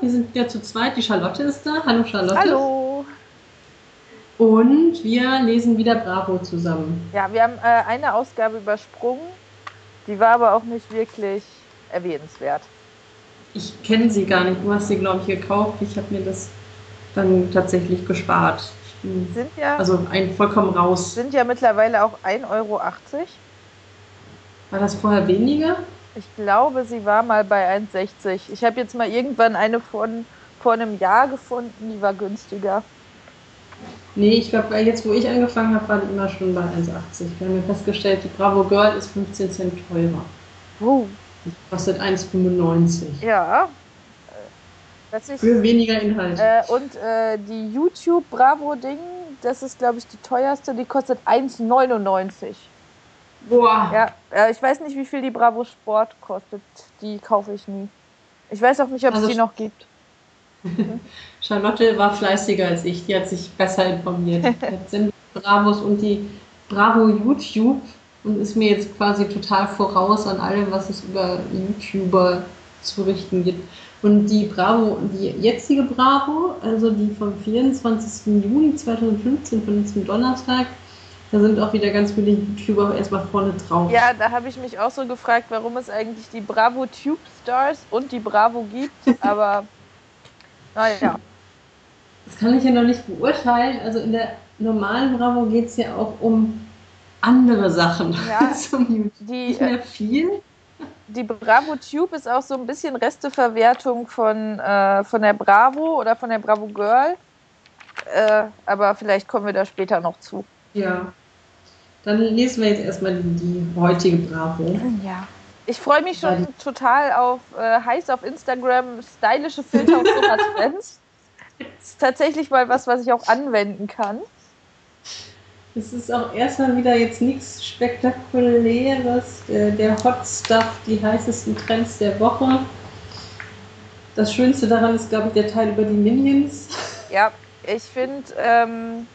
Wir sind wieder zu zweit. Die Charlotte ist da. Hallo Charlotte. Hallo. Und wir lesen wieder Bravo zusammen. Ja, wir haben äh, eine Ausgabe übersprungen. Die war aber auch nicht wirklich erwähnenswert. Ich kenne sie gar nicht. Du hast sie, glaube ich, gekauft. Ich habe mir das dann tatsächlich gespart. Sind ja, Also ein vollkommen raus. sind ja mittlerweile auch 1,80 Euro. War das vorher weniger? Ich glaube, sie war mal bei 1,60. Ich habe jetzt mal irgendwann eine von vor einem Jahr gefunden, die war günstiger. Nee, ich glaube, jetzt wo ich angefangen habe, war die immer schon bei 1,80. Wir haben ja festgestellt, die Bravo Girl ist 15 Cent teurer. Oh. Die kostet 1,95. Ja. Äh, Das ist, Für weniger Inhalt. äh, und äh, die YouTube Bravo Ding, das ist glaube ich die teuerste, die kostet 1,99. Boah. Ja, ich weiß nicht, wie viel die Bravo Sport kostet. Die kaufe ich nie. Ich weiß auch nicht, ob Also es die noch gibt. Charlotte war fleißiger als ich, die hat sich besser informiert. Hat sämtliche Bravos und die Bravo YouTube und ist mir jetzt quasi total voraus an allem, was es über YouTuber zu richten gibt. Und die Bravo, die jetzige Bravo, also die vom 24. Juni 2015, von diesem Donnerstag, da sind auch wieder ganz viele YouTuber erstmal vorne drauf. Ja, da habe ich mich auch so gefragt, warum es eigentlich die Bravo Tube Stars und die Bravo gibt. Aber naja, Das kann ich ja noch nicht beurteilen. Also in der normalen Bravo geht es ja auch um andere Sachen Ja. zum YouTube. die, Nicht äh, mehr viel. die Bravo Tube ist auch so ein bisschen Resteverwertung von, äh, von der Bravo oder von der Bravo Girl. Äh, aber vielleicht kommen wir da später noch zu. Ja. Dann lesen wir jetzt erstmal die, heutige Bravo. Ja. Ich freue mich schon Weil total auf äh, heiß auf Instagram, stylische Filter und Trends. Ist tatsächlich mal was, was ich auch anwenden kann. Es ist auch erstmal wieder jetzt nichts Spektakuläres. Der, der Hot Stuff, die heißesten Trends der Woche. Das Schönste daran ist, glaube ich, der Teil über die Minions. Ja, ich finde, ähm,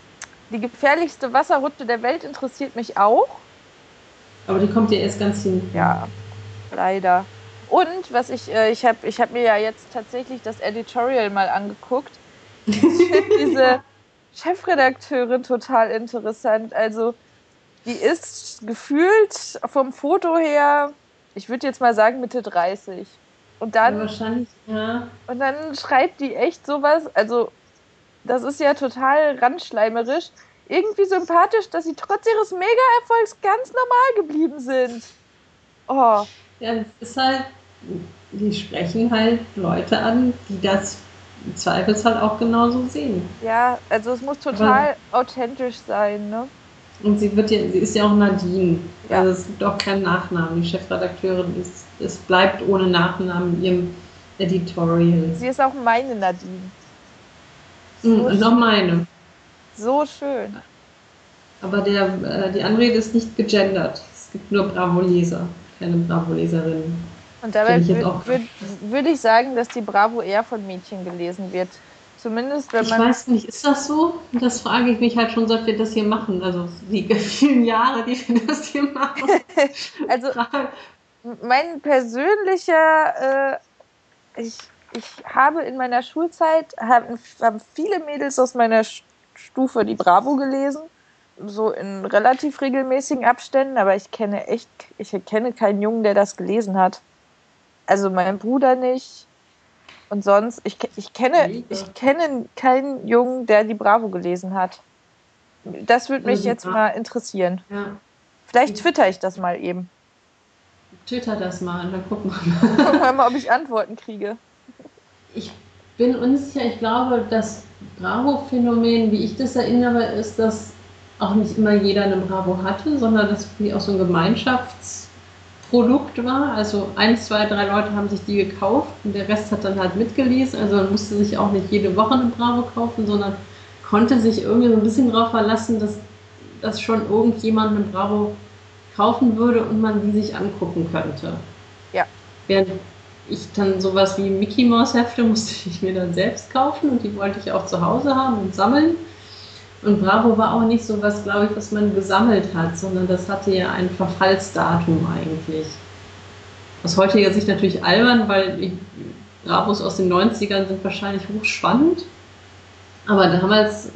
die gefährlichste Wasserrutsche der Welt interessiert mich auch. Aber die kommt ja erst ganz hin. Ja, leider. Und was ich, äh, ich habe ich hab mir ja jetzt tatsächlich das Editorial mal angeguckt. Ich finde diese Chefredakteurin total interessant. Also, die ist gefühlt vom Foto her, ich würde jetzt mal sagen Mitte 30. Und Ja, dann wahrscheinlich, ja. Und dann schreibt die echt sowas, also das ist ja total randschleimerisch, irgendwie sympathisch, dass sie trotz ihres Mega-Erfolgs ganz normal geblieben sind. Oh, Ja, es ist halt, die sprechen halt Leute an, die das im Zweifelsfall auch genauso sehen. ja, also es muss total authentisch sein, ne? Und sie wird ja, sie ist ja auch Nadine. Ja. Also es gibt auch keinen Nachnamen. Die Chefredakteurin ist, es bleibt ohne Nachnamen in ihrem Editorial. Sie ist auch meine Nadine. Mhm, So, noch meine. so schön. Aber der, äh, die Anrede ist nicht gegendert. Es gibt nur Bravo-Leser, keine Bravo-Leserinnen. Und dabei ich würde würd, würd ich sagen, dass die Bravo eher von Mädchen gelesen wird. Zumindest wenn Ich man. weiß nicht, ist das so? Das frage ich mich halt schon, seit wir das hier machen. Also die vielen Jahre, die wir das hier machen. Also mein persönlicher, äh, ich, ich habe in meiner Schulzeit, haben, haben viele Mädels aus meiner Stufe die Bravo gelesen, so in relativ regelmäßigen Abständen, aber ich kenne echt, ich kenne keinen Jungen, der das gelesen hat. Also mein Bruder nicht. Und sonst, ich, ich, kenne, ich kenne keinen Jungen, der die Bravo gelesen hat. Das würde mich jetzt mal interessieren. ja, Vielleicht twitter ich das mal eben. twitter das mal und dann gucken wir mal. Gucken wir mal, ob ich Antworten kriege. Ich bin unsicher. Ich glaube, das Bravo-Phänomen, wie ich das erinnere, ist, dass auch nicht immer jeder eine Bravo hatte, sondern dass wie auch so ein Gemeinschaftsprodukt war. Also eins, zwei, drei Leute haben sich die gekauft und der Rest hat dann halt mitgelesen. Also man musste sich auch nicht jede Woche eine Bravo kaufen, sondern konnte sich irgendwie so ein bisschen darauf verlassen, dass, dass schon irgendjemand eine Bravo kaufen würde und man die sich angucken könnte. Ja. Während ich dann sowas wie Mickey Mouse Hefte musste ich mir dann selbst kaufen und die wollte ich auch zu Hause haben und sammeln. Und Bravo war auch nicht so was, glaube ich, was man gesammelt hat, sondern das hatte ja ein Verfallsdatum eigentlich. Aus heutiger Sicht natürlich albern, weil ich, Bravos aus den 90ern sind wahrscheinlich hochspannend. Aber damals,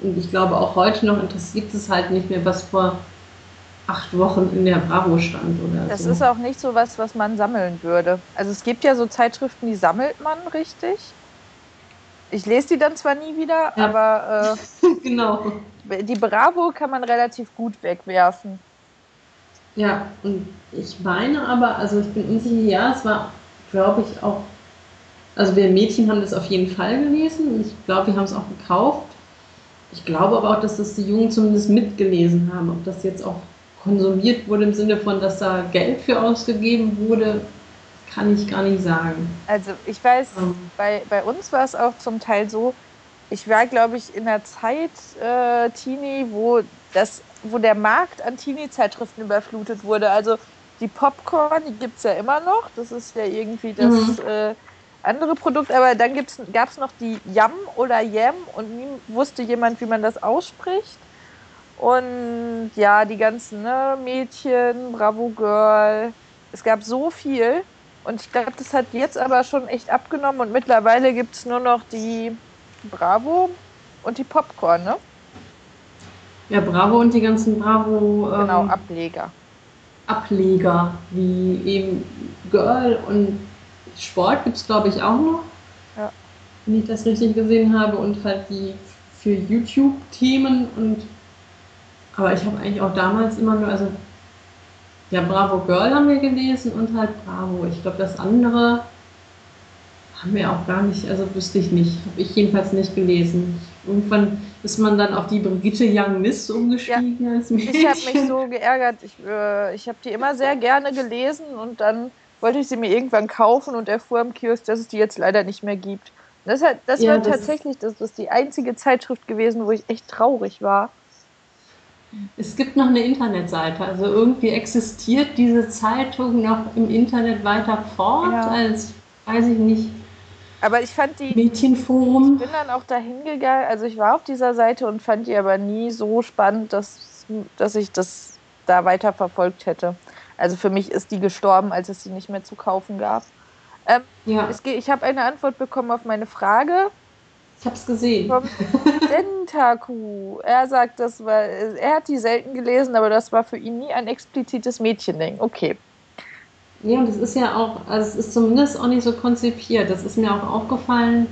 und ich glaube auch heute noch, interessiert es halt nicht mehr, was vor acht Wochen in der Bravo stand oder das so. ist auch nicht so was, was man sammeln würde. Also es gibt ja so Zeitschriften, die sammelt man richtig. Ich lese die dann zwar nie wieder, ja. aber äh, genau. die Bravo kann man relativ gut wegwerfen. Ja, und ich meine aber, also ich bin unsicher, ja, es war, glaube ich, auch, also wir Mädchen haben das auf jeden Fall gelesen. Ich glaube, wir haben es auch gekauft. Ich glaube aber auch, dass das die Jungen zumindest mitgelesen haben. Ob das jetzt auch konsumiert wurde im Sinne von, dass da Geld für ausgegeben wurde, kann ich gar nicht sagen. Also ich weiß, ähm. bei, bei uns war es auch zum Teil so, ich war, glaube ich, in der Zeit äh, Teenie, wo, das, wo der Markt an Teenie-Zeitschriften überflutet wurde. Also die Popcorn, die gibt es ja immer noch. Das ist ja irgendwie das mhm. äh, andere Produkt. Aber dann gab es noch die Yam oder Yam und nie wusste jemand, wie man das ausspricht. Und ja, die ganzen ne, Mädchen, Bravo Girl. Es gab so viel. Und ich glaube, das hat jetzt aber schon echt abgenommen. Und mittlerweile gibt es nur noch die Bravo und die Popcorn, ne? Ja, Bravo und die ganzen Bravo. Ähm, genau, Ableger. Ableger, wie eben Girl und Sport gibt es, glaube ich, auch noch. Ja. Wenn ich das richtig gesehen habe. Und halt die für YouTube-Themen und aber ich habe eigentlich auch damals immer nur, also ja, Bravo Girl haben wir gelesen und halt Bravo. Ich glaube, das andere haben wir auch gar nicht, also wüsste ich nicht. Habe ich jedenfalls nicht gelesen. Irgendwann ist man dann auf die Brigitte Young Miss umgestiegen ja, als Mädchen. Ich habe mich so geärgert. Ich, äh, ich habe die immer sehr gerne gelesen und dann wollte ich sie mir irgendwann kaufen und erfuhr am Kiosk, dass es die jetzt leider nicht mehr gibt. Das, hat, das ja, war das tatsächlich das, das die einzige Zeitschrift gewesen, wo ich echt traurig war. Es gibt noch eine Internetseite, also irgendwie existiert diese Zeitung noch im Internet weiter fort ja. als, weiß ich nicht. Aber ich fand die. Mädchenforum. Ich bin dann auch dahin gegangen, also ich war auf dieser Seite und fand die aber nie so spannend, dass, dass ich das da weiter verfolgt hätte. Also für mich ist die gestorben, als es sie nicht mehr zu kaufen gab. Ähm, ja. es, ich habe eine Antwort bekommen auf meine Frage. Ich habe es gesehen. Vom Dentaku. Er sagt, das war, er hat die selten gelesen, aber das war für ihn nie ein explizites Mädchending. Okay. Ja, und es ist ja auch, also es ist zumindest auch nicht so konzipiert. Das ist mir auch aufgefallen,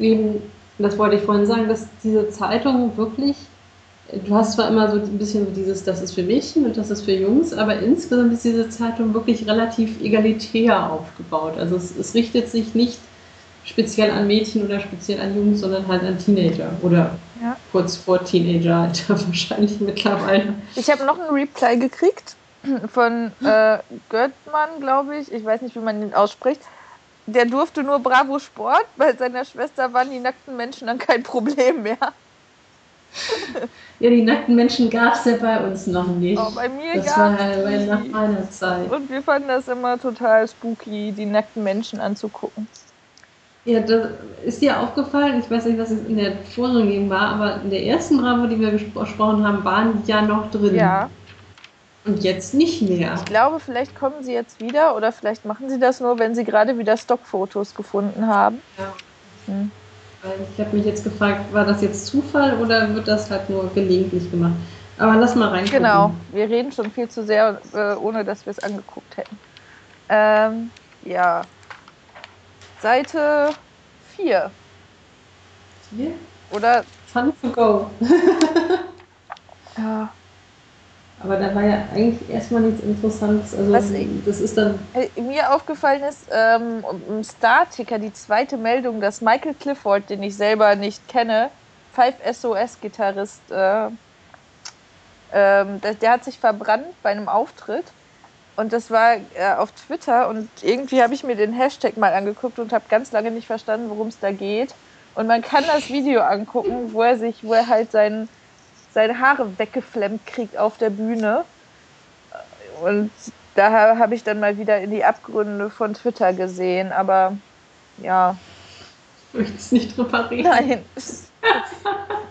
eben, das wollte ich vorhin sagen, dass diese Zeitung wirklich, du hast zwar immer so ein bisschen dieses, das ist für Mädchen und das ist für Jungs, aber insgesamt ist diese Zeitung wirklich relativ egalitär aufgebaut. Also es, es richtet sich nicht speziell an Mädchen oder speziell an Jungs, sondern halt an Teenager oder ja. kurz vor Teenageralter wahrscheinlich mittlerweile. Ich habe noch einen Reply gekriegt von äh, Göttmann, glaube ich. Ich weiß nicht, wie man ihn ausspricht. Der durfte nur Bravo Sport, bei seiner Schwester waren die nackten Menschen dann kein Problem mehr. Ja, die nackten Menschen gab es ja bei uns noch nicht. Oh, bei mir das war ja nach meiner Zeit. Und wir fanden das immer total spooky, die nackten Menschen anzugucken. Ja, das ist dir aufgefallen, ich weiß nicht, was es in der vorigen war, aber in der ersten Bravo, die wir gesprochen haben, waren die ja noch drin. Ja. Und jetzt nicht mehr. Ich glaube, vielleicht kommen sie jetzt wieder oder vielleicht machen sie das nur, wenn sie gerade wieder Stockfotos gefunden haben. Ja. Hm. Ich habe mich jetzt gefragt, war das jetzt Zufall oder wird das halt nur gelegentlich gemacht? Aber lass mal rein. Genau, wir reden schon viel zu sehr, äh, ohne dass wir es angeguckt hätten. Ähm, ja, Seite 4. 4? Oder. Fun to go. ja. Aber da war ja eigentlich erstmal nichts Interessantes. Also Was das ist dann. Mir aufgefallen ist, ähm, im Star-Ticker die zweite Meldung, dass Michael Clifford, den ich selber nicht kenne, Five SOS-Gitarrist, äh, ähm, der, der, hat sich verbrannt bei einem Auftritt und das war äh, auf Twitter und irgendwie habe ich mir den Hashtag mal angeguckt und habe ganz lange nicht verstanden, worum es da geht. Und man kann das Video angucken, wo er sich, wo er halt sein, seine Haare weggeflemmt kriegt auf der Bühne. Und da habe ich dann mal wieder in die Abgründe von Twitter gesehen, aber ja. Ich möchte es nicht reden. Nein, es,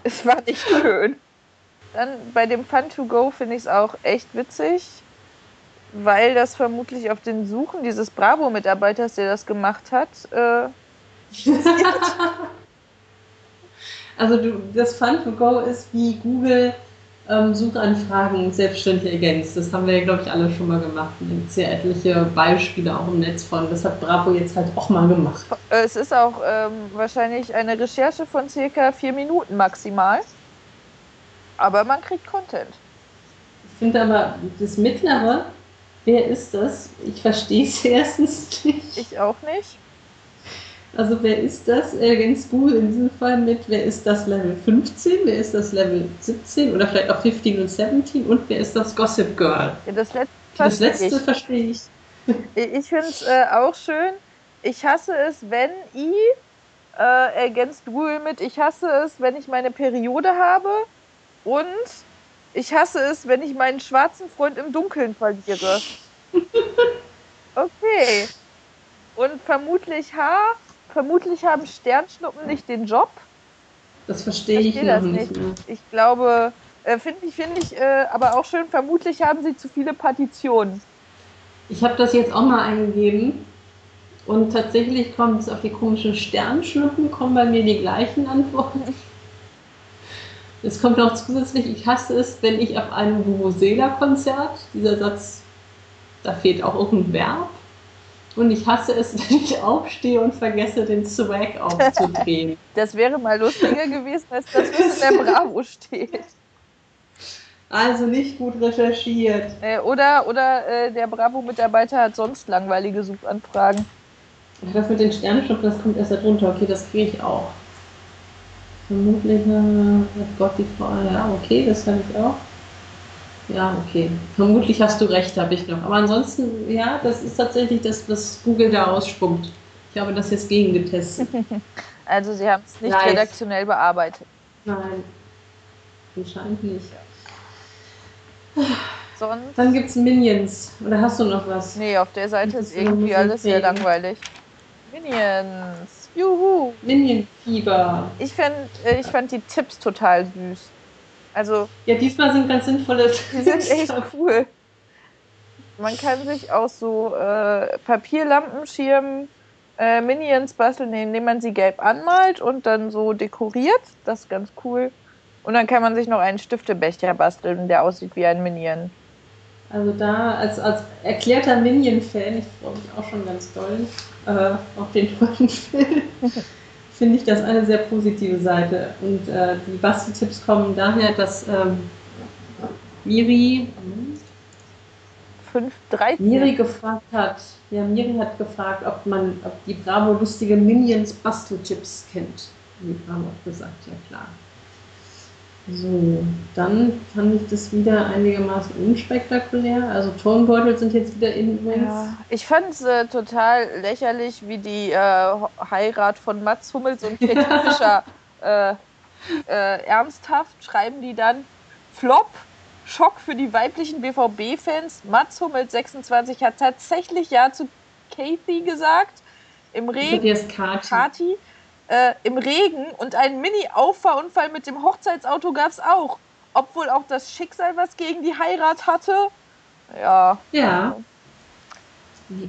es war nicht schön. Dann bei dem Fun to Go finde ich es auch echt witzig weil das vermutlich auf den Suchen dieses Bravo-Mitarbeiters, der das gemacht hat, äh, also du, das Fun to Go ist, wie Google ähm, Suchanfragen selbstständig ergänzt. Das haben wir ja, glaube ich, alle schon mal gemacht. Da gibt es ja etliche Beispiele auch im Netz von. Das hat Bravo jetzt halt auch mal gemacht. Es ist auch ähm, wahrscheinlich eine Recherche von circa vier Minuten maximal. Aber man kriegt Content. Ich finde aber das Mittlere, wer ist das? Ich verstehe es erstens nicht. Ich auch nicht. Also wer ist das? Ergänzt Google in diesem Fall mit, wer ist das Level 15, wer ist das Level 17 oder vielleicht auch 15 und 17 und wer ist das Gossip Girl? Ja, das letzte, das letzte ich. verstehe ich. Ich finde es äh, auch schön. Ich hasse es, wenn I äh, ergänzt Google mit, ich hasse es, wenn ich meine Periode habe und ich hasse es, wenn ich meinen schwarzen Freund im Dunkeln verliere. Okay. Und vermutlich H vermutlich haben Sternschnuppen nicht den Job. Das verstehe ich, ich noch nicht. Mehr. Ich glaube, äh, finde ich, finde ich äh, aber auch schön, vermutlich haben sie zu viele Partitionen. Ich habe das jetzt auch mal eingegeben und tatsächlich kommt es auf die komischen Sternschnuppen, kommen bei mir die gleichen Antworten. Es kommt noch zusätzlich, ich hasse es, wenn ich auf einem Vuvuzela-Konzert, dieser Satz, da fehlt auch irgendein Verb, und ich hasse es, wenn ich aufstehe und vergesse, den Swag aufzudrehen. das wäre mal lustiger gewesen, als das, was in der Bravo steht. Also nicht gut recherchiert. Äh, oder oder äh, der Bravo-Mitarbeiter hat sonst langweilige Suchanfragen. Das mit den Sternenschnuppen, das kommt erst darunter. Okay, das kriege ich auch. Vermutlich äh, hat Gott die Frau. Ja, okay, das habe ich auch. Ja, okay. Vermutlich hast du recht, habe ich noch. Aber ansonsten, ja, das ist tatsächlich das, was Google da ausspuckt. Ich habe das jetzt gegengetestet. Also Sie haben es nicht Live. redaktionell bearbeitet. Nein, anscheinend nicht. Sonst? Dann gibt es Minions. Oder hast du noch was? Nee, auf der Seite ist irgendwie alles sehr langweilig. Minions. Juhu. Minion-Fieber. Ich, äh, ich fand die Tipps total süß. Also. Ja, diesmal sind ganz sinnvolle. Die sind echt cool. Man kann sich auch so äh, Papierlampenschirmen, äh, Minions basteln, indem man sie gelb anmalt und dann so dekoriert. Das ist ganz cool. Und dann kann man sich noch einen Stiftebecher basteln, der aussieht wie ein Minion. Also da als, als erklärter Minion-Fan, ich freue mich auch schon ganz doll äh, auf den tollen Film finde ich das eine sehr positive Seite. Und äh, die Basteltipps kommen daher, dass ähm, Miri, 5, 13. Miri gefragt hat, ja, Miri hat gefragt, ob man, ob die Bravo lustige Minions Basteltipps kennt. Und die Bravo hat gesagt, ja klar. So, dann fand ich das wieder einigermaßen unspektakulär. Also Tonbeutel sind jetzt wieder in. Ja, ich fand es äh, total lächerlich, wie die äh, Heirat von Mats Hummels und Katie Fischer äh, äh, ernsthaft schreiben die dann Flop, Schock für die weiblichen BVB-Fans. Mats Hummels 26 hat tatsächlich Ja zu Kathy gesagt. Im Regen. Kati. Äh, im Regen und einen Mini-Auffahrunfall mit dem Hochzeitsauto gab es auch. Obwohl auch das Schicksal was gegen die Heirat hatte. Ja. Ja.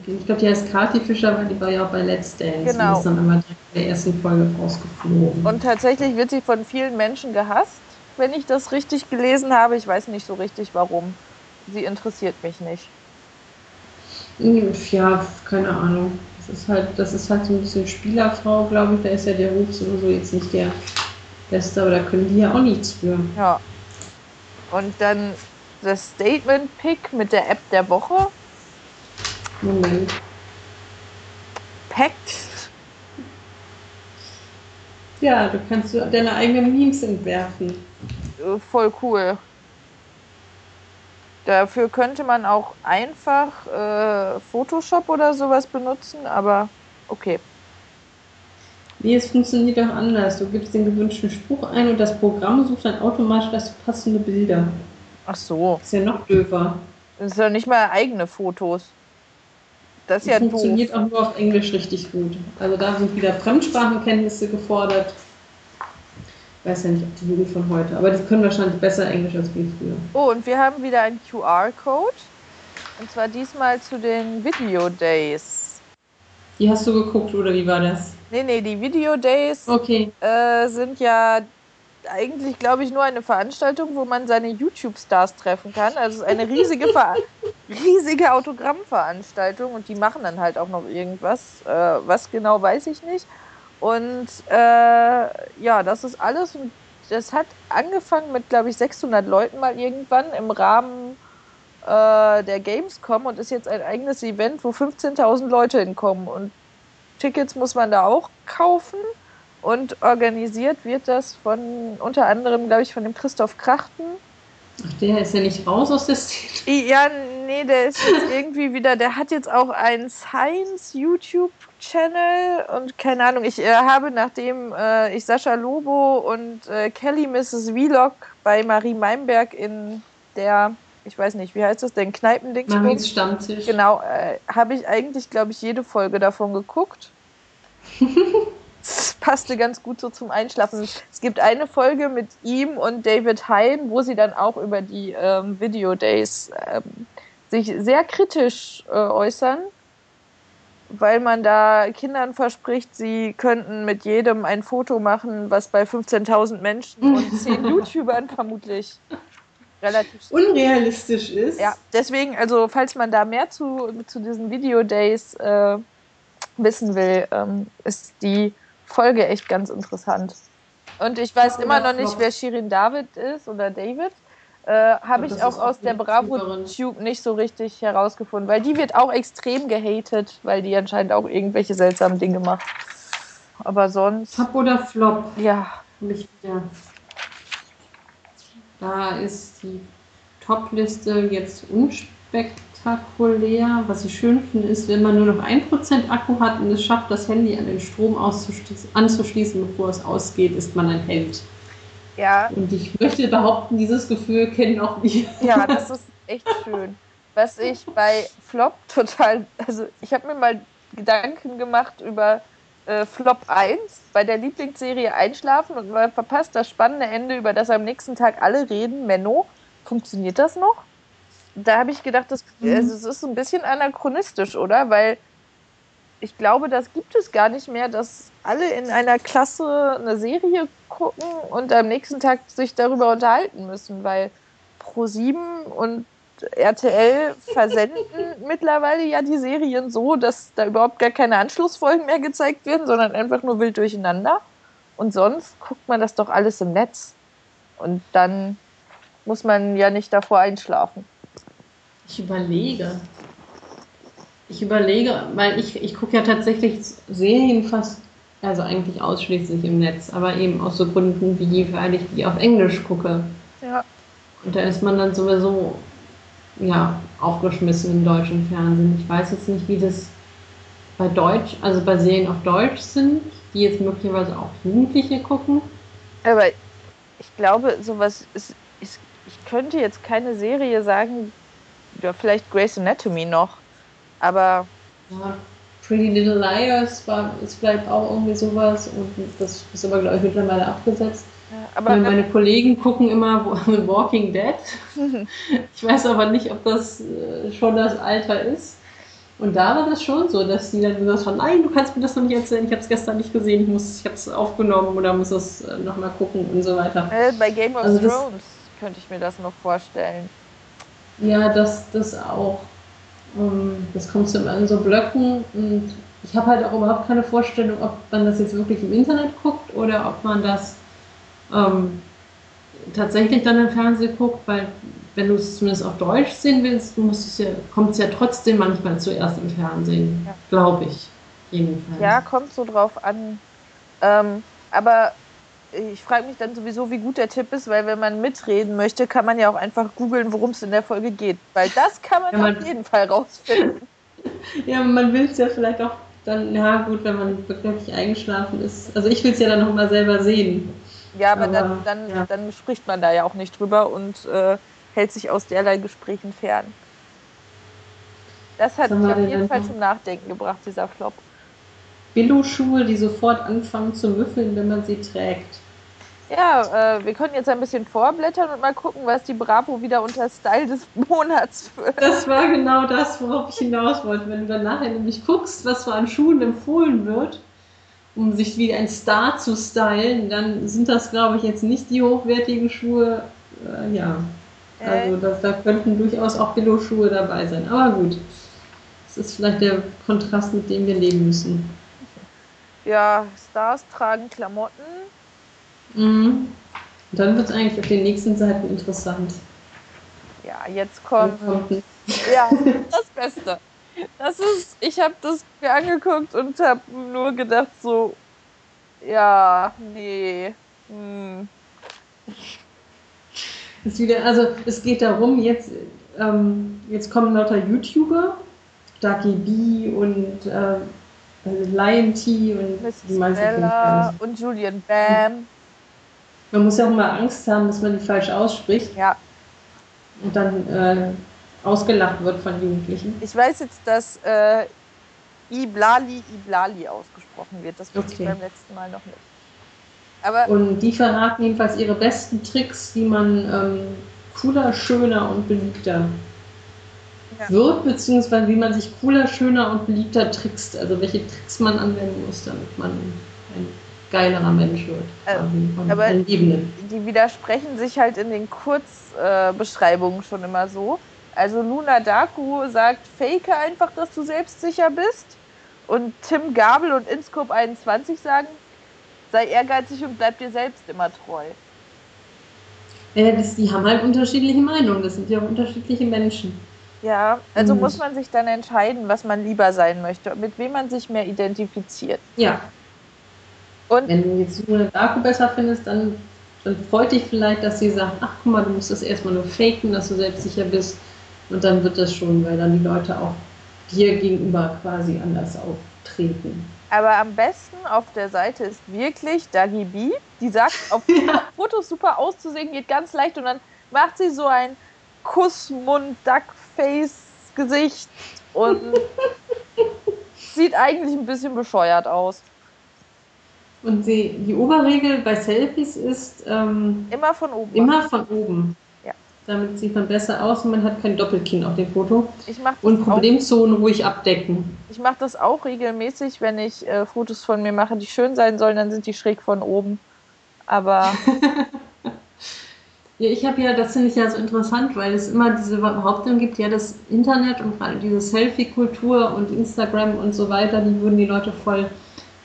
Ich glaube, die heißt Kati Fischer, weil die war ja auch bei Let's Dance. Genau. Und ist dann immer direkt in der ersten Folge rausgeflogen. Und tatsächlich wird sie von vielen Menschen gehasst, wenn ich das richtig gelesen habe. Ich weiß nicht so richtig warum. Sie interessiert mich nicht. Ja, keine Ahnung. Das ist halt, das ist halt so ein bisschen Spielerfrau, glaube ich. Da ist ja der Ruf sowieso jetzt nicht der beste, aber da können die ja auch nichts für. Ja. Und dann das Statement-Pick mit der App der Woche. Moment. Pact. Ja, du kannst deine eigenen Memes entwerfen. Äh, voll cool. Dafür könnte man auch einfach äh, Photoshop oder sowas benutzen, aber okay. Nee, es funktioniert auch anders. Du gibst den gewünschten Spruch ein und das Programm sucht dann automatisch das passende Bilder. Ach so. ist ja noch döver. Das ist ja nicht mal eigene Fotos. Das ist das ja funktioniert doof. auch nur auf Englisch richtig gut. Also da sind wieder Fremdsprachenkenntnisse gefordert weiß ja nicht, ob die Jugend von heute, aber die können wahrscheinlich besser Englisch als wir früher. Oh, und wir haben wieder einen QR-Code. Und zwar diesmal zu den Video Days. Die hast du geguckt oder wie war das? Nee, nee, die Video Days okay. äh, sind ja eigentlich, glaube ich, nur eine Veranstaltung, wo man seine YouTube-Stars treffen kann. Also es ist eine riesige, Ver riesige Autogrammveranstaltung und die machen dann halt auch noch irgendwas. Äh, was genau, weiß ich nicht. Und äh, ja, das ist alles. Das hat angefangen mit, glaube ich, 600 Leuten mal irgendwann im Rahmen äh, der Gamescom und ist jetzt ein eigenes Event, wo 15.000 Leute hinkommen. Und Tickets muss man da auch kaufen. Und organisiert wird das von unter anderem, glaube ich, von dem Christoph Krachten. Ach, der ist ja nicht raus aus der Szene. Ja, nee, der ist jetzt irgendwie wieder, der hat jetzt auch einen Science YouTube-Channel und keine Ahnung, ich äh, habe, nachdem äh, ich Sascha Lobo und äh, Kelly Mrs. Vlog bei Marie Meimberg in der, ich weiß nicht, wie heißt das denn, Kneipending? Maries Stammtisch. Genau, äh, habe ich eigentlich, glaube ich, jede Folge davon geguckt. Passte ganz gut so zum Einschlafen. Es gibt eine Folge mit ihm und David Hein, wo sie dann auch über die ähm, Video Days ähm, sich sehr kritisch äh, äußern, weil man da Kindern verspricht, sie könnten mit jedem ein Foto machen, was bei 15.000 Menschen und 10 YouTubern vermutlich relativ unrealistisch ist. Ja, deswegen, also falls man da mehr zu, zu diesen Video Days äh, wissen will, ähm, ist die Folge echt ganz interessant. Und ich weiß immer noch nicht, wer Shirin David ist oder David. Äh, Habe ich auch aus der Bravo Tube nicht so richtig herausgefunden, weil die wird auch extrem gehatet, weil die anscheinend auch irgendwelche seltsamen Dinge macht. Aber sonst. Top oder Flop? Ja. Nicht wieder. Da ist die Top-Liste jetzt unspektakulär spektakulär. Was ich schön finde, ist, wenn man nur noch 1% Akku hat und es schafft, das Handy an den Strom anzuschließen, bevor es ausgeht, ist man ein Held. Ja. Und ich möchte behaupten, dieses Gefühl kennen auch wir. Ja, das ist echt schön. Was ich bei Flop total, also ich habe mir mal Gedanken gemacht über äh, Flop 1 bei der Lieblingsserie Einschlafen und man verpasst das spannende Ende, über das am nächsten Tag alle reden. Menno, funktioniert das noch? Da habe ich gedacht, das, mhm. also es ist ein bisschen anachronistisch, oder? Weil ich glaube, das gibt es gar nicht mehr, dass alle in einer Klasse eine Serie gucken und am nächsten Tag sich darüber unterhalten müssen, weil Pro7 und RTL versenden mittlerweile ja die Serien so, dass da überhaupt gar keine Anschlussfolgen mehr gezeigt werden, sondern einfach nur wild durcheinander. Und sonst guckt man das doch alles im Netz. Und dann muss man ja nicht davor einschlafen. Ich überlege. Ich überlege, weil ich, ich gucke ja tatsächlich Serien fast, also eigentlich ausschließlich im Netz, aber eben aus so Gründen wie, weil ich die auf Englisch gucke. Ja. Und da ist man dann sowieso ja, aufgeschmissen im deutschen Fernsehen. Ich weiß jetzt nicht, wie das bei Deutsch, also bei Serien auf Deutsch sind, die jetzt möglicherweise auch Jugendliche gucken. Aber ich glaube, sowas ist, ist ich könnte jetzt keine Serie sagen, ja, vielleicht Grey's Anatomy noch, aber. Ja, Pretty Little Liars war, ist vielleicht auch irgendwie sowas und das ist aber, glaube ich, mittlerweile abgesetzt. Ja, aber meine Kollegen gucken immer Walking Dead. ich weiß aber nicht, ob das äh, schon das Alter ist. Und da war das schon so, dass die dann gesagt haben, nein, du kannst mir das noch nicht erzählen, ich habe es gestern nicht gesehen, ich, muss, ich habe es aufgenommen oder muss es äh, nochmal gucken und so weiter. Äh, bei Game of also Thrones könnte ich mir das noch vorstellen. Ja, das, das auch. Ähm, das kommt so in so Blöcken und ich habe halt auch überhaupt keine Vorstellung, ob man das jetzt wirklich im Internet guckt oder ob man das ähm, tatsächlich dann im Fernsehen guckt, weil wenn du es zumindest auf Deutsch sehen willst, ja, kommt es ja trotzdem manchmal zuerst im Fernsehen, ja. glaube ich. Jedenfalls. Ja, kommt so drauf an. Ähm, aber ich frage mich dann sowieso, wie gut der Tipp ist, weil wenn man mitreden möchte, kann man ja auch einfach googeln, worum es in der Folge geht. Weil das kann man, ja, man auf jeden Fall rausfinden. Ja, man will es ja vielleicht auch dann, ja gut, wenn man wirklich eingeschlafen ist. Also ich will es ja dann nochmal selber sehen. Ja, aber, aber dann, dann, ja. dann spricht man da ja auch nicht drüber und äh, hält sich aus derlei Gesprächen fern. Das hat mich auf jeden Fall zum Nachdenken gebracht, dieser Flop. Billo-Schuhe, die sofort anfangen zu müffeln, wenn man sie trägt. Ja, äh, wir können jetzt ein bisschen vorblättern und mal gucken, was die Bravo wieder unter Style des Monats führt. Das war genau das, worauf ich hinaus wollte. Wenn du dann nachher nämlich guckst, was so an Schuhen empfohlen wird, um sich wie ein Star zu stylen, dann sind das, glaube ich, jetzt nicht die hochwertigen Schuhe. Äh, ja, also da, da könnten durchaus auch Billo-Schuhe dabei sein. Aber gut, das ist vielleicht der Kontrast, mit dem wir leben müssen. Ja, Stars tragen Klamotten. Mhm. Und dann wird es eigentlich auf den nächsten Seiten interessant. Ja, jetzt kommt. Ja, das Beste. Das ist, ich habe das mir angeguckt und habe nur gedacht so, ja, nee. Hm. Ist wieder, also es geht darum, jetzt, ähm, jetzt kommen lauter YouTuber, Ducky B und äh, Lion T und Miss die meisten und Julian Bam. Man muss ja auch immer Angst haben, dass man die falsch ausspricht. Ja. Und dann äh, ausgelacht wird von Jugendlichen. Ich weiß jetzt, dass äh, Iblali Iblali ausgesprochen wird. Das wusste okay. ich beim letzten Mal noch nicht. Aber und die verraten jedenfalls ihre besten Tricks, wie man ähm, cooler, schöner und beliebter ja. wird, beziehungsweise wie man sich cooler, schöner und beliebter trickst. Also welche Tricks man anwenden muss, damit man ein geilerer Mensch wird. Äh, aber die widersprechen sich halt in den Kurzbeschreibungen äh, schon immer so. Also Luna Daku sagt, fake einfach, dass du selbstsicher bist. Und Tim Gabel und Inscope 21 sagen, sei ehrgeizig und bleib dir selbst immer treu. Ja, das, die haben halt unterschiedliche Meinungen, das sind ja auch unterschiedliche Menschen. Ja, also mhm. muss man sich dann entscheiden, was man lieber sein möchte, mit wem man sich mehr identifiziert. Ja. Und Wenn du jetzt Luna Daku besser findest, dann, dann freut dich vielleicht, dass sie sagt, ach guck mal, du musst das erstmal nur faken, dass du selbstsicher bist. Und dann wird das schon, weil dann die Leute auch dir gegenüber quasi anders auftreten. Aber am besten auf der Seite ist wirklich Dagi B. Die sagt, auf ja. Fotos super auszusehen, geht ganz leicht und dann macht sie so ein Kussmund, Duckface Gesicht und sieht eigentlich ein bisschen bescheuert aus. Und die, die Oberregel bei Selfies ist ähm, immer von oben. Immer von oben. Damit sieht man besser aus und man hat kein Doppelkinn auf dem Foto. und Problemzonen ruhig abdecken. Ich mache das auch regelmäßig, wenn ich äh, Fotos von mir mache, die schön sein sollen, dann sind die schräg von oben. Aber. ja, ich habe ja, das finde ich ja so interessant, weil es immer diese Behauptung gibt, ja, das Internet und allem diese Selfie-Kultur und Instagram und so weiter, die würden die Leute voll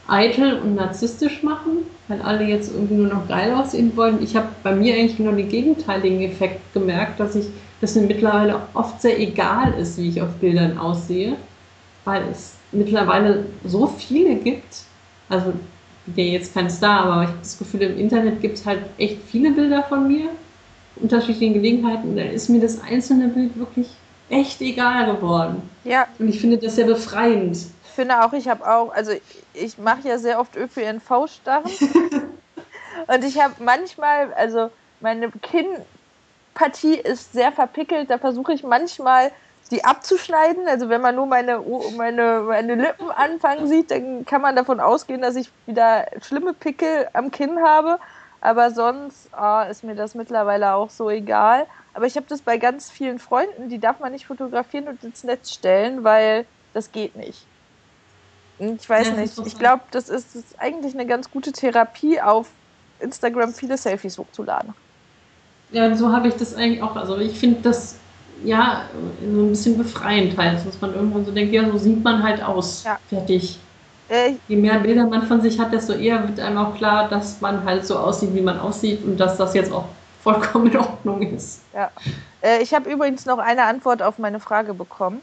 eitel und narzisstisch machen, weil alle jetzt irgendwie nur noch geil aussehen wollen. Ich habe bei mir eigentlich nur den gegenteiligen Effekt gemerkt, dass ich, dass mir mittlerweile oft sehr egal ist, wie ich auf Bildern aussehe, weil es mittlerweile so viele gibt. Also ich bin jetzt kein Star, aber ich habe das Gefühl, im Internet gibt es halt echt viele Bilder von mir, unterschiedlichen Gelegenheiten, und dann ist mir das einzelne Bild wirklich echt egal geworden. Ja. Und ich finde das sehr befreiend finde auch, ich habe auch, also ich mache ja sehr oft ÖPNV-Starren. und ich habe manchmal, also meine Kinnpartie ist sehr verpickelt, da versuche ich manchmal die abzuschneiden. Also wenn man nur meine, meine, meine Lippen anfangen sieht, dann kann man davon ausgehen, dass ich wieder schlimme Pickel am Kinn habe. Aber sonst oh, ist mir das mittlerweile auch so egal. Aber ich habe das bei ganz vielen Freunden, die darf man nicht fotografieren und ins Netz stellen, weil das geht nicht. Ich weiß ja, nicht. Ich glaube, das ist, ist eigentlich eine ganz gute Therapie, auf Instagram viele Selfies hochzuladen. Ja, so habe ich das eigentlich auch. Also ich finde das ja so ein bisschen befreiend halt, dass man irgendwann so denkt, ja, so sieht man halt aus. Ja. Fertig. Äh, Je mehr Bilder man von sich hat, desto eher wird einem auch klar, dass man halt so aussieht, wie man aussieht und dass das jetzt auch vollkommen in Ordnung ist. Ja. Äh, ich habe übrigens noch eine Antwort auf meine Frage bekommen.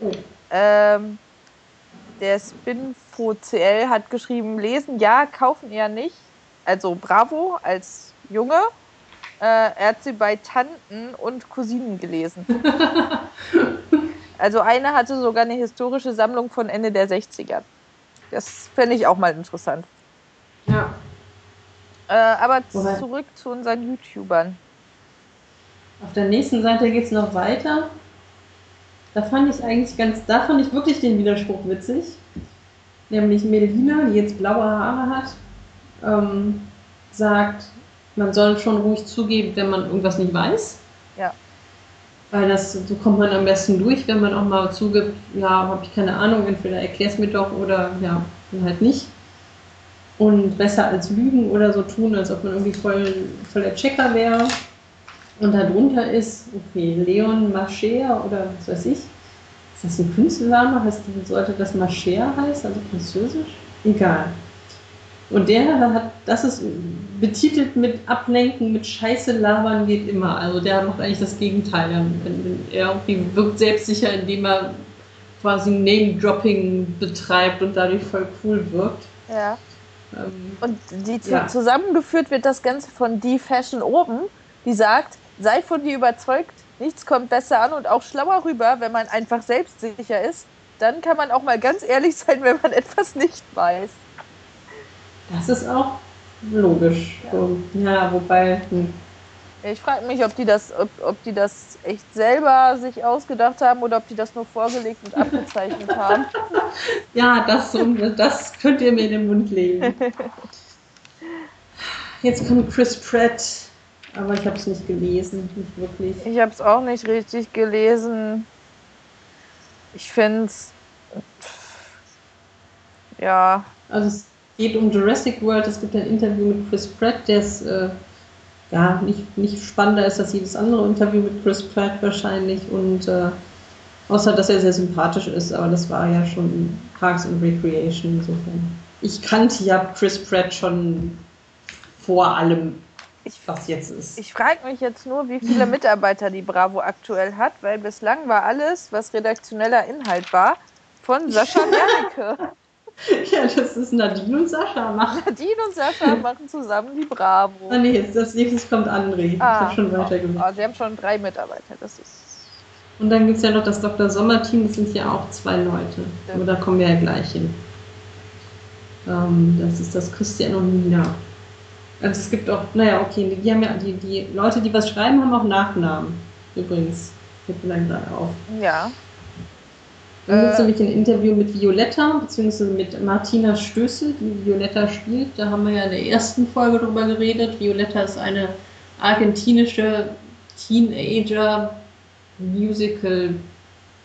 Oh. Ähm, der Spinfo CL hat geschrieben, lesen ja, kaufen eher nicht. Also Bravo als Junge. Äh, er hat sie bei Tanten und Cousinen gelesen. also eine hatte sogar eine historische Sammlung von Ende der 60er. Das fände ich auch mal interessant. Ja. Äh, aber Wobei? zurück zu unseren YouTubern. Auf der nächsten Seite geht es noch weiter. Da fand ich eigentlich ganz, da fand ich wirklich den Widerspruch witzig. Nämlich Melina, die jetzt blaue Haare hat, ähm, sagt, man soll schon ruhig zugeben, wenn man irgendwas nicht weiß. Ja. Weil das, so kommt man am besten durch, wenn man auch mal zugibt, ja, habe ich keine Ahnung, entweder erklär's mir doch oder ja, dann halt nicht. Und besser als lügen oder so tun, als ob man irgendwie voll, voll der Checker wäre. Und darunter ist, okay, Leon Marcher oder was weiß ich. Ist das ein Künstlername? Heißt, sollte das Marcher heißen, also französisch? Egal. Und der hat, das ist betitelt mit Ablenken, mit Scheiße labern geht immer. Also der macht eigentlich das Gegenteil. Er irgendwie wirkt selbstsicher, indem er quasi Name-Dropping betreibt und dadurch voll cool wirkt. Ja. Ähm, und die ja. zusammengeführt wird das Ganze von Die Fashion oben, die sagt, sei von dir überzeugt, nichts kommt besser an und auch schlauer rüber, wenn man einfach selbstsicher ist. Dann kann man auch mal ganz ehrlich sein, wenn man etwas nicht weiß. Das ist auch logisch. Ja, ja wobei. Hm. Ich frage mich, ob die, das, ob, ob die das echt selber sich ausgedacht haben oder ob die das nur vorgelegt und abgezeichnet haben. Ja, das, das könnt ihr mir in den Mund legen. Jetzt kommt Chris Pratt, aber ich habe es nicht gelesen, nicht wirklich. Ich habe es auch nicht richtig gelesen. Ich finde es. Ja. Also es geht um Jurassic World. Es gibt ein Interview mit Chris Pratt, der ist äh, ja nicht, nicht spannender ist als jedes andere Interview mit Chris Pratt wahrscheinlich. Und äh, außer dass er sehr sympathisch ist, aber das war ja schon Parks and Recreation insofern. Ich kannte ja Chris Pratt schon vor allem, was jetzt ist. Ich frage mich jetzt nur, wie viele Mitarbeiter die Bravo aktuell hat, weil bislang war alles, was redaktioneller Inhalt war, von Sascha Wernicke. Ja, das ist Nadine und Sascha machen. Nadine und Sascha machen zusammen die Bravo. Ah, nee, jetzt, als nächstes kommt André. Ah, ich habe schon weitergemacht. Oh, sie haben schon drei Mitarbeiter, das ist. Und dann gibt es ja noch das Dr. Sommer-Team, das sind ja auch zwei Leute. Ja. Aber da kommen wir ja gleich hin. Ähm, das ist das Christian und Nina. Also es gibt auch, naja, okay, die, haben ja, die, die Leute, die was schreiben, haben auch Nachnamen. Übrigens. Fällt mir dann gerade auf. Ja. Dann gibt es nämlich ein Interview mit Violetta, beziehungsweise mit Martina Stößel, die Violetta spielt. Da haben wir ja in der ersten Folge drüber geredet. Violetta ist eine argentinische Teenager Musical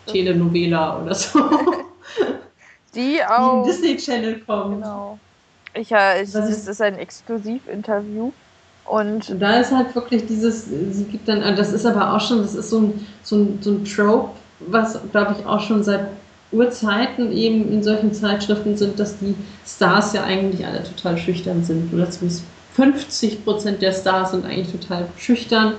Telenovela oder so. Die auch. Die Disney Channel kommt. Genau. Ich, ja, ich, das ist ein Exklusivinterview. Und, und da ist halt wirklich dieses, sie gibt dann, das ist aber auch schon, das ist so ein, so ein, so ein Trope, was, glaube ich, auch schon seit Urzeiten eben in solchen Zeitschriften sind, dass die Stars ja eigentlich alle total schüchtern sind. Oder zumindest 50 Prozent der Stars sind eigentlich total schüchtern.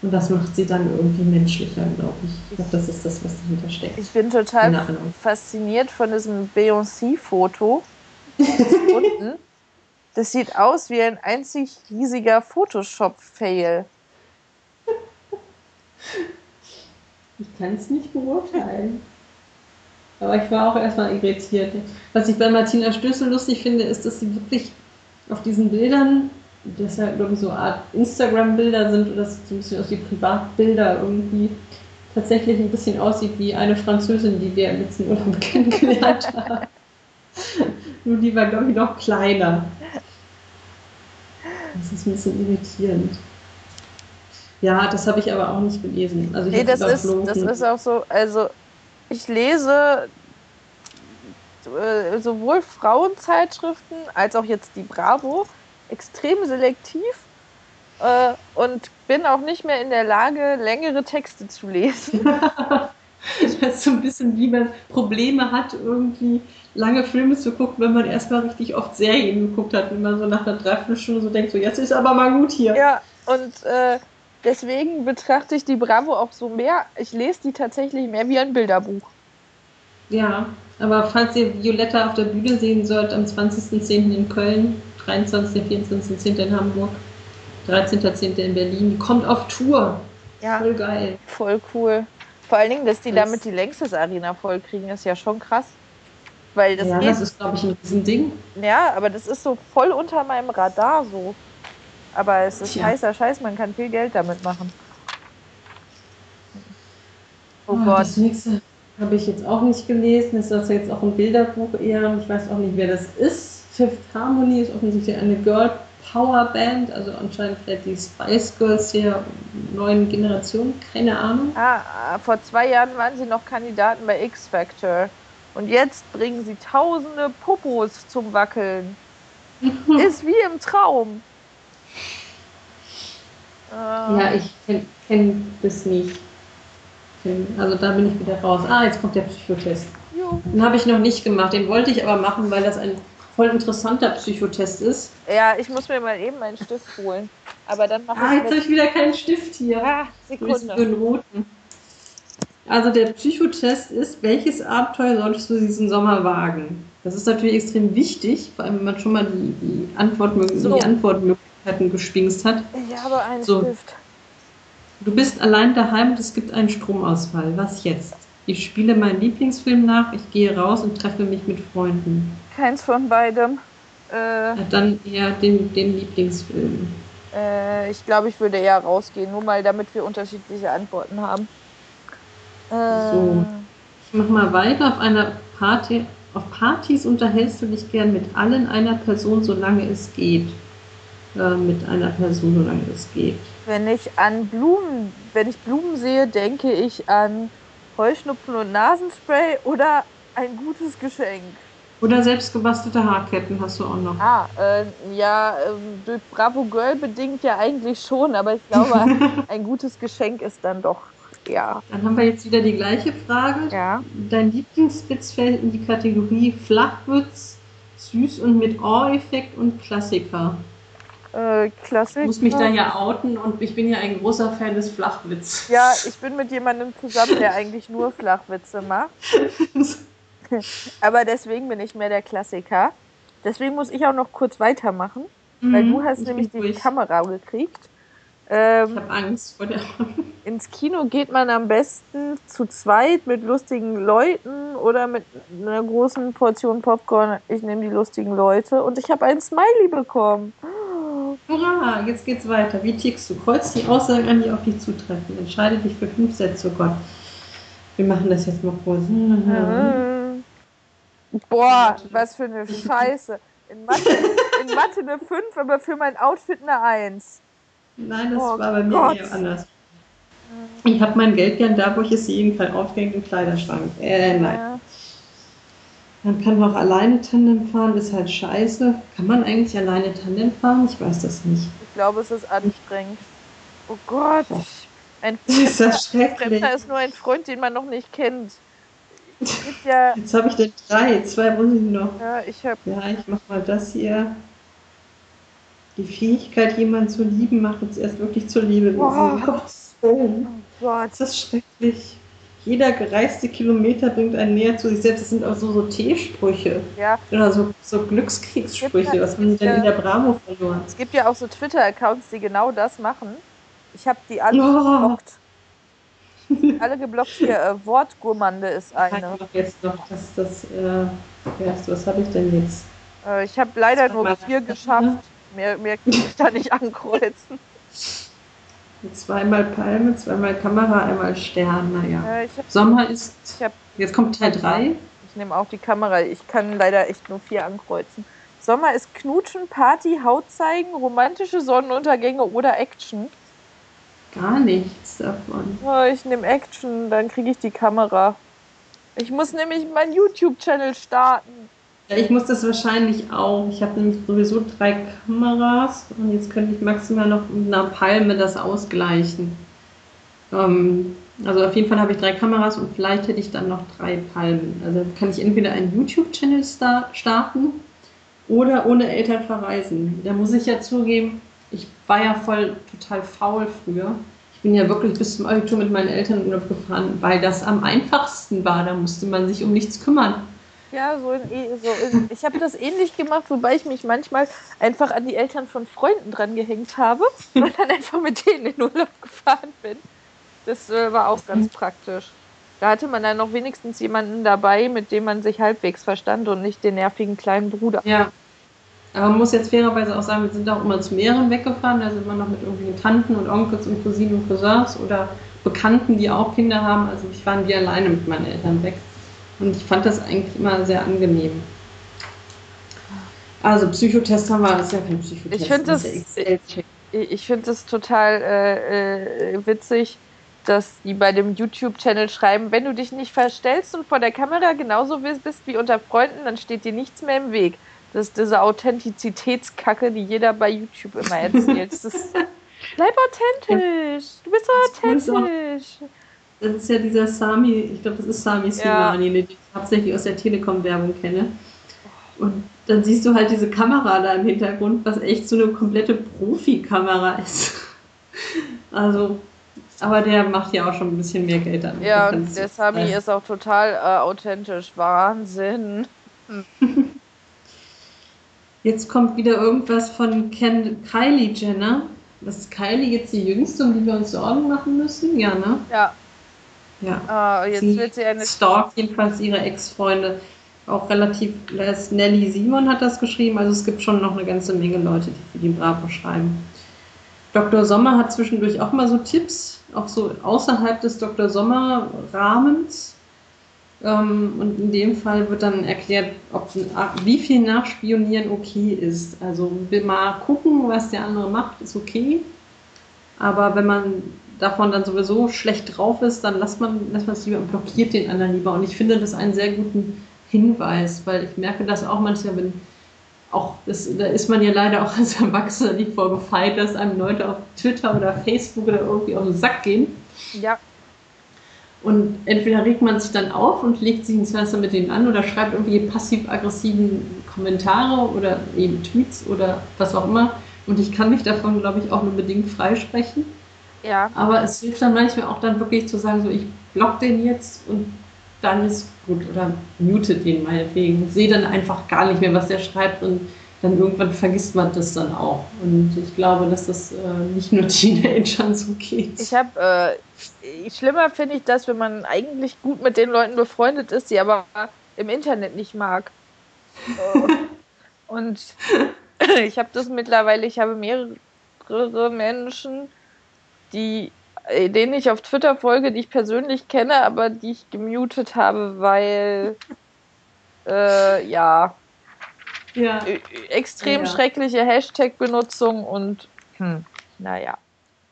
Und das macht sie dann irgendwie menschlicher, glaube ich. Ich glaube, das ist das, was dahinter steckt. Ich bin total fasziniert von diesem Beyoncé-Foto. Das sieht aus wie ein einzig riesiger Photoshop-Fail. Ich kann es nicht beurteilen. Aber ich war auch erstmal irritiert. Was ich bei Martina Stößel lustig finde, ist, dass sie wirklich auf diesen Bildern, das ja, glaube ich, so eine Art Instagram-Bilder sind oder so ein bisschen aus wie Privatbilder irgendwie, tatsächlich ein bisschen aussieht wie eine Französin, die wir im letzten Urlaub kennengelernt haben. Nur die war, glaube ich, noch kleiner. Das ist ein bisschen irritierend. Ja, das habe ich aber auch nicht gelesen. Also ich nee, das ist, das ist auch so, also ich lese äh, sowohl Frauenzeitschriften als auch jetzt die Bravo extrem selektiv äh, und bin auch nicht mehr in der Lage, längere Texte zu lesen. das ist so ein bisschen wie man Probleme hat, irgendwie lange Filme zu gucken, wenn man erstmal richtig oft Serien geguckt hat, wenn man so nach einer Dreiviertelstunde so denkt, so jetzt ist aber mal gut hier. Ja, und äh, deswegen betrachte ich die Bravo auch so mehr. Ich lese die tatsächlich mehr wie ein Bilderbuch. Ja, aber falls ihr Violetta auf der Bühne sehen sollt, am 20.10. in Köln, 23., 24.10. in Hamburg, 13.10. in Berlin, die kommt auf Tour. Ja. Voll geil. Voll cool. Vor allen Dingen, dass die das damit die längstes Arena voll kriegen, ist ja schon krass. Weil das ja, geht, das ist, glaube ich, ein Riesending. Ja, aber das ist so voll unter meinem Radar so. Aber es ist Tja. heißer Scheiß, man kann viel Geld damit machen. Oh, oh Gott. Das nächste habe ich jetzt auch nicht gelesen. Das ist jetzt auch ein Bilderbuch eher. Ich weiß auch nicht, wer das ist. Fifth Harmony ist offensichtlich eine Girl Powerband, also anscheinend vielleicht die Spice Girls der neuen Generation, keine Ahnung. Ah, ah, vor zwei Jahren waren sie noch Kandidaten bei X Factor. Und jetzt bringen sie tausende Popos zum Wackeln. Ist wie im Traum. Ja, ich kenne kenn das nicht. Also da bin ich wieder raus. Ah, jetzt kommt der Psychotest. Jo. Den habe ich noch nicht gemacht. Den wollte ich aber machen, weil das ein voll interessanter Psychotest ist. Ja, ich muss mir mal eben meinen Stift holen. Aber dann mache ah, ich. Ah, jetzt habe ich wieder keinen Stift hier. Ah, Sekunde. Den roten. Also der Psychotest ist, welches Abenteuer solltest du diesen Sommer wagen? Das ist natürlich extrem wichtig, vor allem wenn man schon mal die, die, Antwortmöglichkeiten, so. die Antwortmöglichkeiten gespingst hat. Ich habe einen so. Stift. Du bist allein daheim und es gibt einen Stromausfall. Was jetzt? Ich spiele meinen Lieblingsfilm nach, ich gehe raus und treffe mich mit Freunden. Keins von beidem. Äh, dann eher den, den Lieblingsfilm. Äh, ich glaube, ich würde eher rausgehen, nur mal damit wir unterschiedliche Antworten haben. Äh, so. Ich mach mal weiter. Auf einer Party, auf Partys unterhältst du dich gern mit allen einer Person, solange es geht. Äh, mit einer Person, solange es geht. Wenn ich an Blumen, wenn ich Blumen sehe, denke ich an Heuschnupfen und Nasenspray oder ein gutes Geschenk. Oder selbstgebastelte Haarketten hast du auch noch. Ah, äh, ja, äh, durch Bravo Girl bedingt ja eigentlich schon, aber ich glaube, ein gutes Geschenk ist dann doch, ja. Dann haben wir jetzt wieder die gleiche Frage. Ja. Dein Lieblingswitz fällt in die Kategorie Flachwitz, süß und mit Ohr-Effekt und Klassiker. Äh, Klassiker. Ich muss mich da ja outen und ich bin ja ein großer Fan des Flachwitzes. Ja, ich bin mit jemandem zusammen, der eigentlich nur Flachwitze macht. Aber deswegen bin ich mehr der Klassiker. Deswegen muss ich auch noch kurz weitermachen, mhm, weil du hast nämlich die. Kamera gekriegt. Ähm, ich habe Angst vor der. ins Kino geht man am besten zu zweit mit lustigen Leuten oder mit einer großen Portion Popcorn. Ich nehme die lustigen Leute und ich habe ein Smiley bekommen. Hurra, jetzt geht's weiter. Wie tickst du? Kreuz die Aussagen an, die auf dich zutreffen. Entscheide dich für fünf Sätze. Oh Gott. Wir machen das jetzt mal kurz. Mhm. Boah, was für eine Scheiße. In Mathe, in Mathe eine 5, aber für mein Outfit eine 1. Nein, das oh war bei mir eher anders. Ich habe mein Geld gern da, wo ich es sehen kann, aufgehängt im Kleiderschrank. Äh, nein. Ja. Man kann auch alleine Tandem fahren, ist halt scheiße. Kann man eigentlich alleine Tandem fahren? Ich weiß das nicht. Ich glaube, es ist anstrengend. Oh Gott. Ein Fremder, ist das schrecklich. Fremder ist nur ein Freund, den man noch nicht kennt ja. Jetzt habe ich den drei, zwei muss ich noch. Ja, ich habe. Ja, ich mache mal das hier. Die Fähigkeit, jemanden zu lieben, macht uns erst wirklich zur Liebe. Oh, oh Gott. Das ist schrecklich. Jeder gereiste Kilometer bringt einen näher zu sich selbst. Das sind auch so, so T-Sprüche. Ja. Oder so, so Glückskriegssprüche. Was sie denn in der Bravo verloren? Es gibt ja auch so Twitter-Accounts, die genau das machen. Ich habe die alle oh. geblockt. Alle geblockt hier. Äh, Wortgurmande ist eine. Ich jetzt noch, dass das. Äh, was habe ich denn jetzt? Äh, ich habe leider nur vier geschafft. Mehr, mehr kann ich da nicht ankreuzen. Zweimal Palme, zweimal Kamera, einmal Stern. Naja. Hab, Sommer ist. Hab, jetzt kommt Teil 3. Ich nehme auch die Kamera. Ich kann leider echt nur vier ankreuzen. Sommer ist Knutschen, Party, Haut zeigen, romantische Sonnenuntergänge oder Action. Gar nichts davon. Oh, ich nehme Action, dann kriege ich die Kamera. Ich muss nämlich meinen YouTube-Channel starten. Ich muss das wahrscheinlich auch. Ich habe nämlich sowieso drei Kameras und jetzt könnte ich maximal noch mit einer Palme das ausgleichen. Ähm, also auf jeden Fall habe ich drei Kameras und vielleicht hätte ich dann noch drei Palmen. Also kann ich entweder einen YouTube-Channel starten oder ohne Eltern verreisen. Da muss ich ja zugeben, ich war ja voll total faul früher. Ich bin ja wirklich bis zum Abitur mit meinen Eltern in Urlaub gefahren, weil das am einfachsten war. Da musste man sich um nichts kümmern. Ja, so, in, so in, ich habe das ähnlich gemacht, wobei ich mich manchmal einfach an die Eltern von Freunden dran gehängt habe und dann einfach mit denen in Urlaub gefahren bin. Das äh, war auch ganz praktisch. Da hatte man dann noch wenigstens jemanden dabei, mit dem man sich halbwegs verstand und nicht den nervigen kleinen Bruder. Ja, aber man muss jetzt fairerweise auch sagen, wir sind auch immer zu mehreren weggefahren. Da sind wir noch mit irgendwelchen Tanten und Onkels und Cousinen und Cousins oder Bekannten, die auch Kinder haben. Also ich war nie alleine mit meinen Eltern weg. Und ich fand das eigentlich immer sehr angenehm. Also Psychotest haben wir, ist ja kein Psychotest. Ich finde das, ich finde das total äh, äh, witzig, dass die bei dem YouTube-Channel schreiben, wenn du dich nicht verstellst und vor der Kamera genauso bist wie unter Freunden, dann steht dir nichts mehr im Weg. Das ist diese Authentizitätskacke, die jeder bei YouTube immer erzählt. Das ist, bleib authentisch. Du bist so authentisch. Das ist ja dieser Sami, ich glaube, das ist Sami Slimani, ja. den ich hauptsächlich aus der Telekom-Werbung kenne. Und dann siehst du halt diese Kamera da im Hintergrund, was echt so eine komplette Profikamera ist. Also, aber der macht ja auch schon ein bisschen mehr Geld damit. Ja, und der Sami ist auch total äh, authentisch. Wahnsinn. Jetzt kommt wieder irgendwas von Ken Kylie Jenner. Das ist Kylie jetzt die jüngste, um die wir uns Sorgen machen müssen? Ja, ne? Ja. Ja. Uh, jetzt sie wird sie eine. Stalkt jedenfalls ihre Ex-Freunde. Auch relativ. Nelly Simon hat das geschrieben. Also es gibt schon noch eine ganze Menge Leute, die für die Bravo schreiben. Dr. Sommer hat zwischendurch auch mal so Tipps, auch so außerhalb des Dr. Sommer-Rahmens. Ähm, und in dem Fall wird dann erklärt, ob, wie viel Nachspionieren okay ist. Also mal gucken, was der andere macht, ist okay. Aber wenn man davon dann sowieso schlecht drauf ist, dann lässt man, lässt man es lieber und blockiert den anderen lieber. Und ich finde das einen sehr guten Hinweis, weil ich merke das auch manchmal, wenn auch, das, da ist man ja leider auch als Erwachsener nicht vorgefeilt, dass einem Leute auf Twitter oder Facebook oder irgendwie auf den Sack gehen. Ja. Und entweder regt man sich dann auf und legt sich ins Wasser mit denen an oder schreibt irgendwie passiv-aggressiven Kommentare oder eben Tweets oder was auch immer. Und ich kann mich davon, glaube ich, auch nur bedingt freisprechen. Ja. Aber es hilft dann manchmal auch dann wirklich zu sagen, so ich block den jetzt und dann ist gut oder mute den meinetwegen. Sehe dann einfach gar nicht mehr, was der schreibt und dann irgendwann vergisst man das dann auch. Und ich glaube, dass das äh, nicht nur Teenagern so geht. Ich habe, äh, schlimmer finde ich das, wenn man eigentlich gut mit den Leuten befreundet ist, die aber im Internet nicht mag. und ich habe das mittlerweile, ich habe mehrere Menschen, die äh, denen ich auf Twitter folge, die ich persönlich kenne, aber die ich gemutet habe, weil äh, ja, ja. extrem ja. schreckliche Hashtag-Benutzung und hm, naja.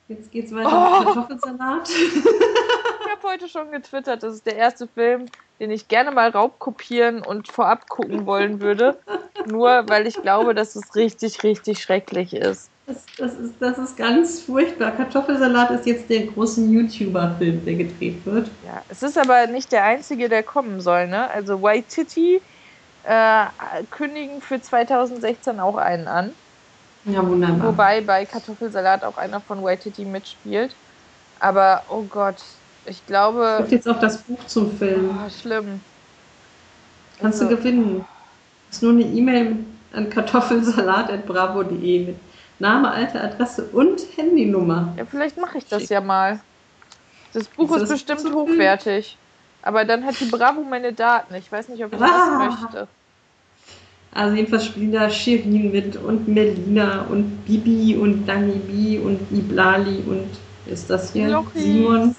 Jetzt geht's weiter oh. mit Kartoffelsalat. ich habe heute schon getwittert, das ist der erste Film, den ich gerne mal raubkopieren und vorab gucken wollen würde. Nur weil ich glaube, dass es richtig, richtig schrecklich ist. Das, das, ist, das ist ganz furchtbar. Kartoffelsalat ist jetzt der große YouTuber-Film, der gedreht wird. Ja, es ist aber nicht der einzige, der kommen soll, ne? Also Waititi äh, kündigen für 2016 auch einen an. Ja, wunderbar. Wobei bei Kartoffelsalat auch einer von Waititi mitspielt. Aber, oh Gott, ich glaube. Es gibt jetzt auch das Buch zum Film. Oh, schlimm. Kannst also, du gewinnen. Das ist nur eine E-Mail an kartoffelsalat.bravo.de mit Name, alte Adresse und Handynummer. Ja, vielleicht mache ich das ja mal. Das Buch ist, ist bestimmt hochwertig. Aber dann hat die Bravo meine Daten. Ich weiß nicht, ob ich ah. das möchte. Also jedenfalls spielen da Shirin mit und Melina und Bibi und Dani B und Iblali und ist das hier Lochis. Simon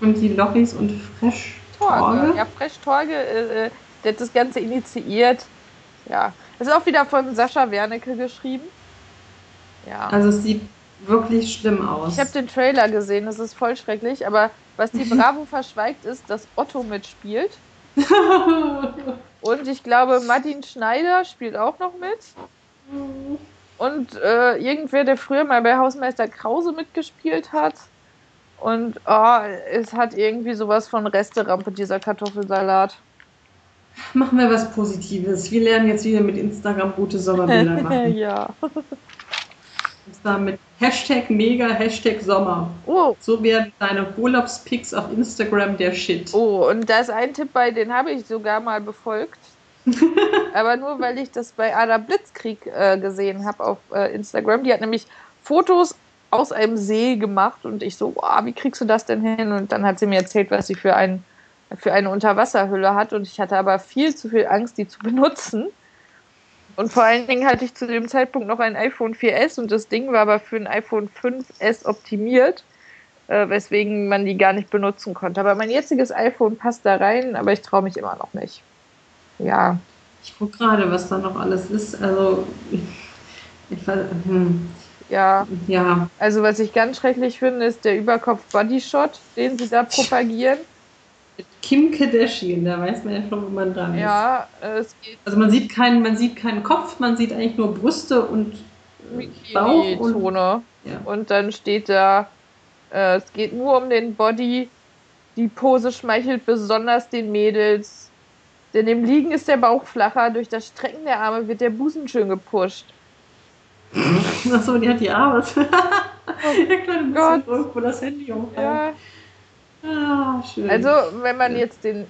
und die Lochis und Fresh Torge. Ja, Fresh Torge, äh, äh, der hat das Ganze initiiert. Ja, das ist auch wieder von Sascha Wernicke geschrieben. Ja. Also es sieht wirklich schlimm aus. Ich habe den Trailer gesehen, das ist voll schrecklich, aber was die Bravo verschweigt ist, dass Otto mitspielt. Und ich glaube, Martin Schneider spielt auch noch mit. Und äh, irgendwer, der früher mal bei Hausmeister Krause mitgespielt hat. Und oh, es hat irgendwie sowas von Resterampe, dieser Kartoffelsalat. Machen wir was Positives. Wir lernen jetzt wieder mit Instagram gute Sommerbilder machen. ja. Zwar mit Hashtag Mega, Hashtag Sommer. Oh. So werden deine Urlaubspics auf Instagram der Shit. Oh, und da ist ein Tipp bei, den habe ich sogar mal befolgt. Aber nur, weil ich das bei Ada Blitzkrieg äh, gesehen habe auf äh, Instagram. Die hat nämlich Fotos aus einem See gemacht und ich so, wow, wie kriegst du das denn hin? Und dann hat sie mir erzählt, was sie für, ein, für eine Unterwasserhülle hat und ich hatte aber viel zu viel Angst, die zu benutzen. Und vor allen Dingen hatte ich zu dem Zeitpunkt noch ein iPhone 4S und das Ding war aber für ein iPhone 5S optimiert, äh, weswegen man die gar nicht benutzen konnte. Aber mein jetziges iPhone passt da rein, aber ich traue mich immer noch nicht. Ja. Ich gucke gerade, was da noch alles ist. Also, ich, ich, hm. Ja. Ja. Also was ich ganz schrecklich finde, ist der Überkopf-Bodyshot, den sie da propagieren. Kim Kardashian, da weiß man ja schon, wo man dran ist. Ja, es geht. Also man sieht keinen, man sieht keinen Kopf, man sieht eigentlich nur Brüste und Bauch und, ja. und dann steht da, äh, es geht nur um den Body. Die Pose schmeichelt besonders den Mädels. Denn im Liegen ist der Bauch flacher, durch das Strecken der Arme wird der Busen schön gepusht. Achso, die hat die Arme. oh der kleine Gott. irgendwo das Handy umfällt. Ja. Ah, schön. Also, wenn man jetzt den,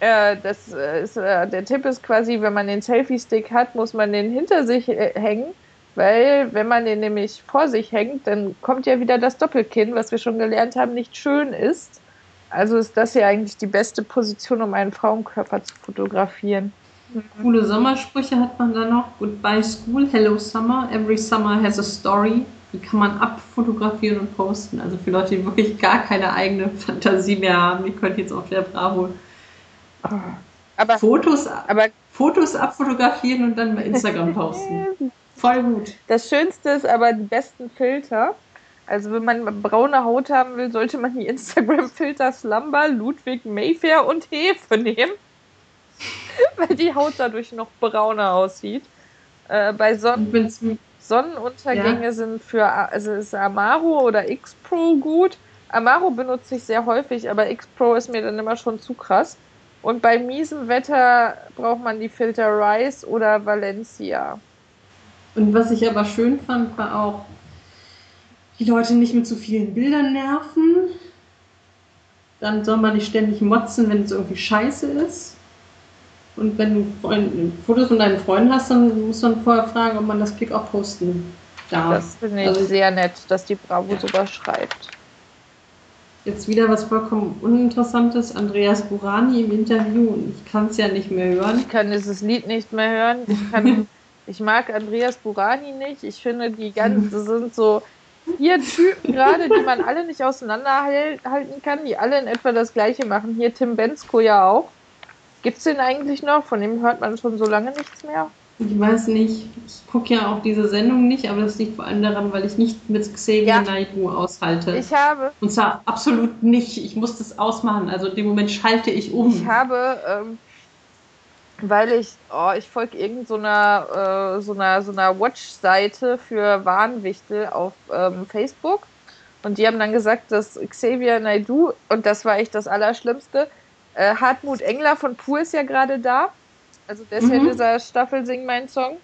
äh, das ist, äh, der Tipp ist quasi, wenn man den Selfie-Stick hat, muss man den hinter sich äh, hängen, weil wenn man den nämlich vor sich hängt, dann kommt ja wieder das Doppelkinn, was wir schon gelernt haben, nicht schön ist. Also ist das ja eigentlich die beste Position, um einen Frauenkörper zu fotografieren. Coole Sommersprüche hat man da noch. Goodbye School, Hello Summer, Every Summer has a Story. Die kann man abfotografieren und posten. Also für Leute, die wirklich gar keine eigene Fantasie mehr haben, die können jetzt auf der Bravo aber, Fotos, aber, Fotos abfotografieren und dann bei Instagram posten. Voll gut. Das Schönste ist aber die besten Filter. Also wenn man braune Haut haben will, sollte man die Instagram-Filter Slumber, Ludwig, Mayfair und Hefe nehmen. weil die Haut dadurch noch brauner aussieht. Äh, bei Sonnen Sonnenuntergänge ja. sind für also ist Amaro oder X-Pro gut. Amaro benutze ich sehr häufig, aber X-Pro ist mir dann immer schon zu krass. Und bei miesem Wetter braucht man die Filter Rise oder Valencia. Und was ich aber schön fand, war auch, die Leute nicht mit zu vielen Bildern nerven. Dann soll man nicht ständig motzen, wenn es irgendwie scheiße ist. Und wenn du Freund, Fotos von deinen Freunden hast, dann muss man vorher fragen, ob man das Pick auch posten darf. Das finde ich also, sehr nett, dass die Bravo ja. sogar schreibt. Jetzt wieder was vollkommen Uninteressantes. Andreas Burani im Interview. Ich kann es ja nicht mehr hören. Ich kann dieses Lied nicht mehr hören. Ich, kann, ich mag Andreas Burani nicht. Ich finde, die ganzen sind so vier Typen gerade, die man alle nicht auseinanderhalten kann, die alle in etwa das Gleiche machen. Hier Tim Bensko ja auch. Gibt es den eigentlich noch? Von dem hört man schon so lange nichts mehr. Ich weiß nicht. Ich gucke ja auch diese Sendung nicht, aber das liegt vor allem daran, weil ich nicht mit Xavier ja. Naidoo aushalte. Ich habe. Und zwar absolut nicht. Ich muss das ausmachen. Also in dem Moment schalte ich um. Ich habe, ähm, weil ich, oh, ich folge irgendeiner so äh, so einer, so einer Watch-Seite für Warnwichtel auf ähm, Facebook. Und die haben dann gesagt, dass Xavier Naidoo, und das war echt das Allerschlimmste, äh, Hartmut Engler von Pur ist ja gerade da. Also der ist mhm. ja dieser Staffel Sing mein Song.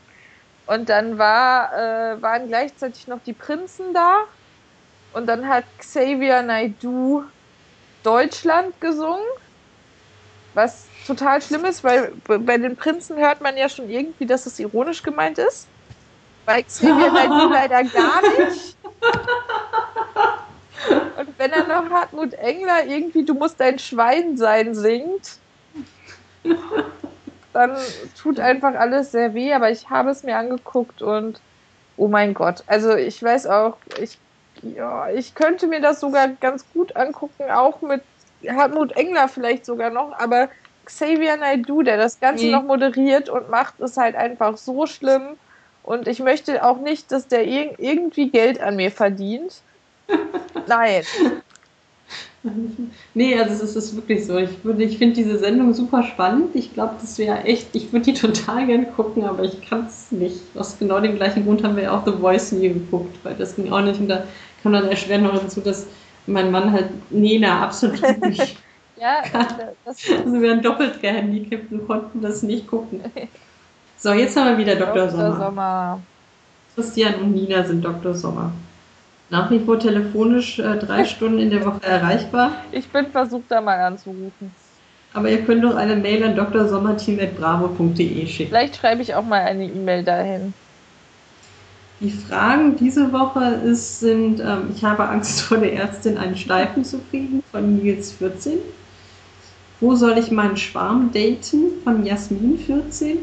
Und dann war, äh, waren gleichzeitig noch die Prinzen da. Und dann hat Xavier Naidoo Deutschland gesungen. Was total schlimm ist, weil bei den Prinzen hört man ja schon irgendwie, dass es ironisch gemeint ist. Bei Xavier Naidoo leider gar nicht. Und wenn er noch Hartmut Engler irgendwie Du musst ein Schwein sein singt, dann tut einfach alles sehr weh, aber ich habe es mir angeguckt und oh mein Gott. Also ich weiß auch, ich, ja, ich könnte mir das sogar ganz gut angucken, auch mit Hartmut Engler vielleicht sogar noch, aber Xavier Naidoo, der das Ganze mhm. noch moderiert und macht, ist halt einfach so schlimm. Und ich möchte auch nicht, dass der irgendwie Geld an mir verdient. Nein. Nee, also es ist wirklich so. Ich, ich finde diese Sendung super spannend. Ich glaube, das wäre echt, ich würde die total gerne gucken, aber ich kann es nicht. Aus genau dem gleichen Grund haben wir ja auch The Voice nie geguckt, weil das ging auch nicht. Und da kam dann erschweren noch dazu, dass mein Mann halt, nee, na, absolut nicht. ja, das also wir wären doppelt gehandicapt und konnten das nicht gucken. So, jetzt haben wir wieder Dr. Dr. Sommer. Sommer. Christian und Nina sind Dr. Sommer nach wie vor telefonisch äh, drei Stunden in der Woche erreichbar. Ich bin versucht, da mal anzurufen. Aber ihr könnt doch eine Mail an drsommerteam.bravo.de schicken. Vielleicht schreibe ich auch mal eine E-Mail dahin. Die Fragen diese Woche ist, sind, ähm, ich habe Angst vor der Ärztin, einen Steifen zu kriegen, von Nils 14. Wo soll ich meinen Schwarm daten, von Jasmin 14.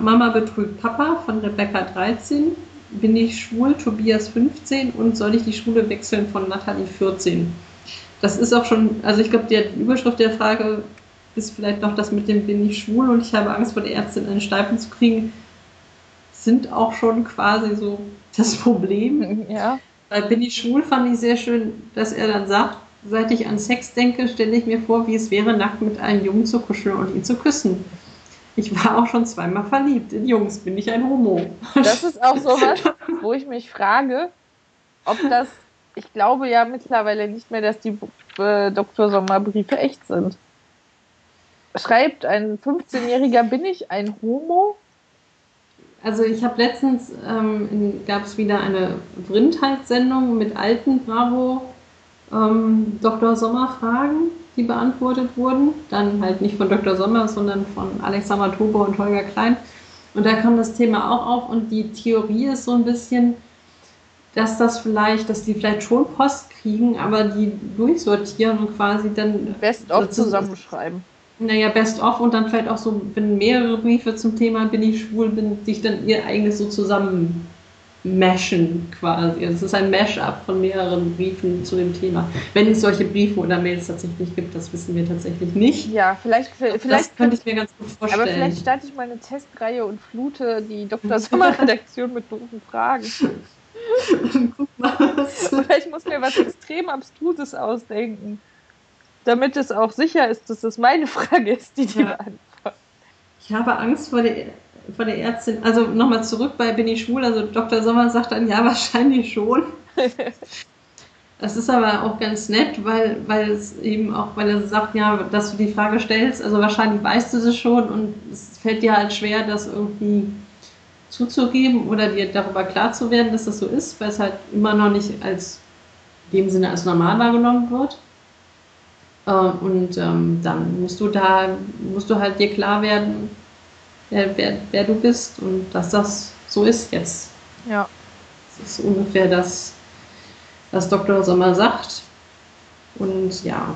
Mama betrügt Papa, von Rebecca 13 bin ich schwul, Tobias 15 und soll ich die Schule wechseln von Nathalie 14. Das ist auch schon, also ich glaube, die Überschrift der Frage bis vielleicht noch das mit dem bin ich schwul und ich habe Angst vor der Ärztin einen Steifen zu kriegen, sind auch schon quasi so das Problem. Ja. Bei bin ich schwul fand ich sehr schön, dass er dann sagt, seit ich an Sex denke, stelle ich mir vor, wie es wäre, nackt mit einem Jungen zu kuscheln und ihn zu küssen. Ich war auch schon zweimal verliebt. In Jungs bin ich ein Homo. Das ist auch sowas, wo ich mich frage, ob das, ich glaube ja mittlerweile nicht mehr, dass die äh, Dr. Sommerbriefe echt sind. Schreibt ein 15-Jähriger, bin ich ein Homo? Also ich habe letztens, ähm, gab es wieder eine Vrindheitssendung mit alten Bravo ähm, Dr. Sommer Fragen, die beantwortet wurden. Dann halt nicht von Dr. Sommer, sondern von Alexander Tobe und Holger Klein. Und da kam das Thema auch auf und die Theorie ist so ein bisschen, dass das vielleicht, dass die vielleicht schon Post kriegen, aber die durchsortieren und quasi dann Best-of zusammenschreiben. Naja, Best-of und dann vielleicht auch so, wenn mehrere Briefe zum Thema bin ich schwul, bin, sich dann ihr eigenes so zusammen mashen quasi. Also es ist ein Mash-up von mehreren Briefen zu dem Thema. Wenn es solche Briefe oder Mails tatsächlich gibt, das wissen wir tatsächlich nicht. Ja, vielleicht, vielleicht das könnte ich mir ganz gut vorstellen. Aber vielleicht starte ich mal eine Testreihe und flute die Dr. Sommer-Redaktion mit doofen Fragen. Guck mal. Oder ich muss mir was extrem Abstruses ausdenken, damit es auch sicher ist, dass es meine Frage ist, die die ja. beantwortet. Ich habe Angst vor der von der Ärztin, also nochmal zurück bei Bin ich schwul, also Dr. Sommer sagt dann, ja, wahrscheinlich schon. Das ist aber auch ganz nett, weil, weil es eben auch, weil er sagt, ja, dass du die Frage stellst, also wahrscheinlich weißt du es schon und es fällt dir halt schwer, das irgendwie zuzugeben oder dir darüber klar zu werden, dass das so ist, weil es halt immer noch nicht als in dem Sinne als normal wahrgenommen wird. Äh, und ähm, dann musst du da, musst du halt dir klar werden, wer, wer, wer du bist und dass das so ist jetzt. Ja. Das ist ungefähr das, was Dr. Sommer sagt. Und ja.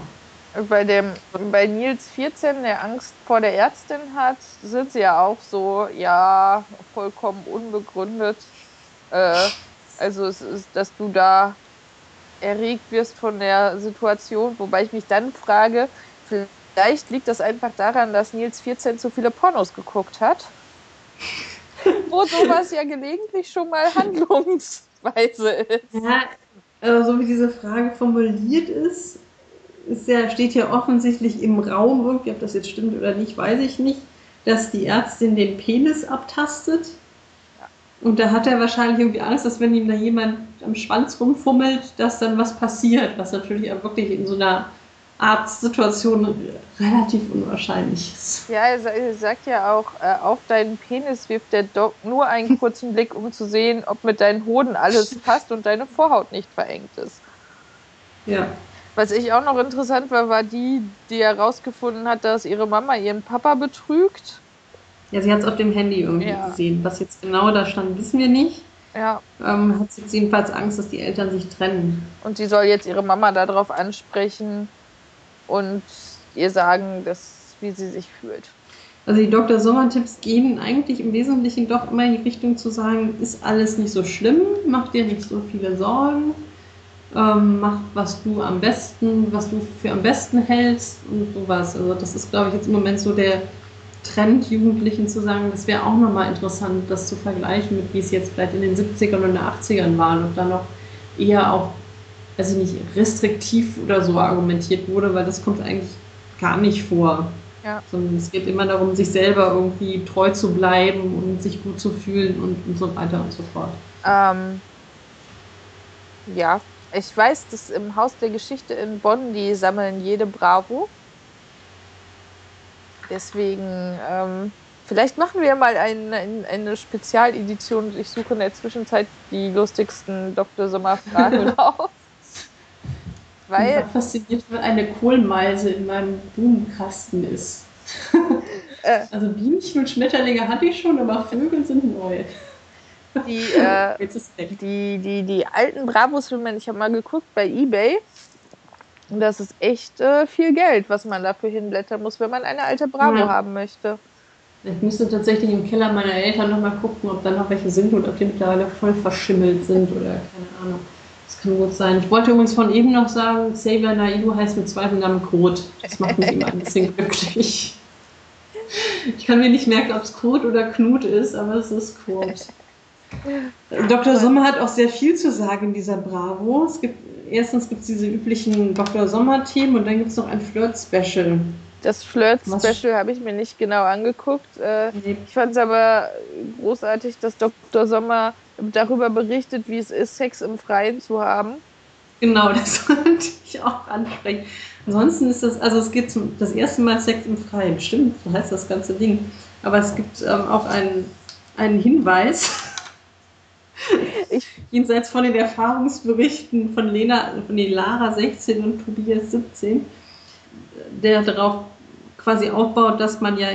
Bei, dem, bei Nils 14, der Angst vor der Ärztin hat, sind sie ja auch so, ja, vollkommen unbegründet. Äh, also es ist, dass du da erregt wirst von der Situation, wobei ich mich dann frage, Vielleicht liegt das einfach daran, dass Nils 14 zu viele Pornos geguckt hat. wo sowas ja gelegentlich schon mal Handlungsweise ist. Ja, also so wie diese Frage formuliert ist, ist ja, steht ja offensichtlich im Raum irgendwie, ob das jetzt stimmt oder nicht, weiß ich nicht, dass die Ärztin den Penis abtastet. Und da hat er wahrscheinlich irgendwie Angst, dass wenn ihm da jemand am Schwanz rumfummelt, dass dann was passiert, was natürlich auch wirklich in so einer Arztsituation relativ unwahrscheinlich ist. Ja, er sagt ja auch, äh, auf deinen Penis wirft der Doc nur einen kurzen Blick, um zu sehen, ob mit deinen Hoden alles passt und deine Vorhaut nicht verengt ist. Ja. Was ich auch noch interessant war, war die, die herausgefunden hat, dass ihre Mama ihren Papa betrügt. Ja, sie hat es auf dem Handy irgendwie ja. gesehen. Was jetzt genau da stand, wissen wir nicht. Ja. Ähm, hat sie jetzt jedenfalls Angst, dass die Eltern sich trennen. Und sie soll jetzt ihre Mama darauf ansprechen, und ihr sagen, dass, wie sie sich fühlt. Also die Dr. Sommer-Tipps gehen eigentlich im Wesentlichen doch immer in die Richtung zu sagen, ist alles nicht so schlimm, mach dir nicht so viele Sorgen, ähm, mach, was du am besten, was du für am besten hältst und sowas. Also das ist, glaube ich, jetzt im Moment so der Trend, Jugendlichen zu sagen, das wäre auch nochmal interessant, das zu vergleichen mit wie es jetzt vielleicht in den 70ern oder 80ern war und dann noch eher auch also nicht restriktiv oder so argumentiert wurde, weil das kommt eigentlich gar nicht vor. Ja. Sondern es geht immer darum, sich selber irgendwie treu zu bleiben und sich gut zu fühlen und, und so weiter und so fort. Ähm, ja, ich weiß, dass im Haus der Geschichte in Bonn, die sammeln jede Bravo. Deswegen, ähm, vielleicht machen wir mal ein, ein, eine Spezialedition. Ich suche in der Zwischenzeit die lustigsten Dr. Sommer-Fragen raus. Weil ich fasziniert, weil eine Kohlmeise in meinem Blumenkasten ist. Äh. also Bienchen und Schmetterlinge hatte ich schon, aber Vögel sind neu. Die, äh, die, die, die alten Bravos-Filme, ich habe mal geguckt bei Ebay. Und das ist echt äh, viel Geld, was man dafür hinblättern muss, wenn man eine alte Bravo ja. haben möchte. Ich müsste tatsächlich im Keller meiner Eltern nochmal gucken, ob da noch welche sind oder ob die mittlerweile voll verschimmelt sind oder keine Ahnung. Gut sein. Ich wollte übrigens von eben noch sagen, Xavier Naidu heißt mit zweiten Namen Code. Das macht mich immer ein bisschen glücklich. Ich kann mir nicht merken, ob es Code oder Knut ist, aber es ist Code. Dr. Sommer hat auch sehr viel zu sagen in dieser Bravo. Es gibt, erstens gibt es diese üblichen Dr. Sommer-Themen und dann gibt es noch ein Flirt-Special. Das Flirt-Special habe ich mir nicht genau angeguckt. Äh, nee. Ich fand es aber großartig, dass Dr. Sommer darüber berichtet, wie es ist, Sex im Freien zu haben. Genau, das wollte ich auch ansprechen. Ansonsten ist das, also es geht zum, das erste Mal Sex im Freien, stimmt, so heißt das ganze Ding. Aber es gibt ähm, auch einen, einen Hinweis, ich, jenseits von den Erfahrungsberichten von Lena, von den Lara 16 und Tobias 17, der darauf quasi aufbaut, dass man ja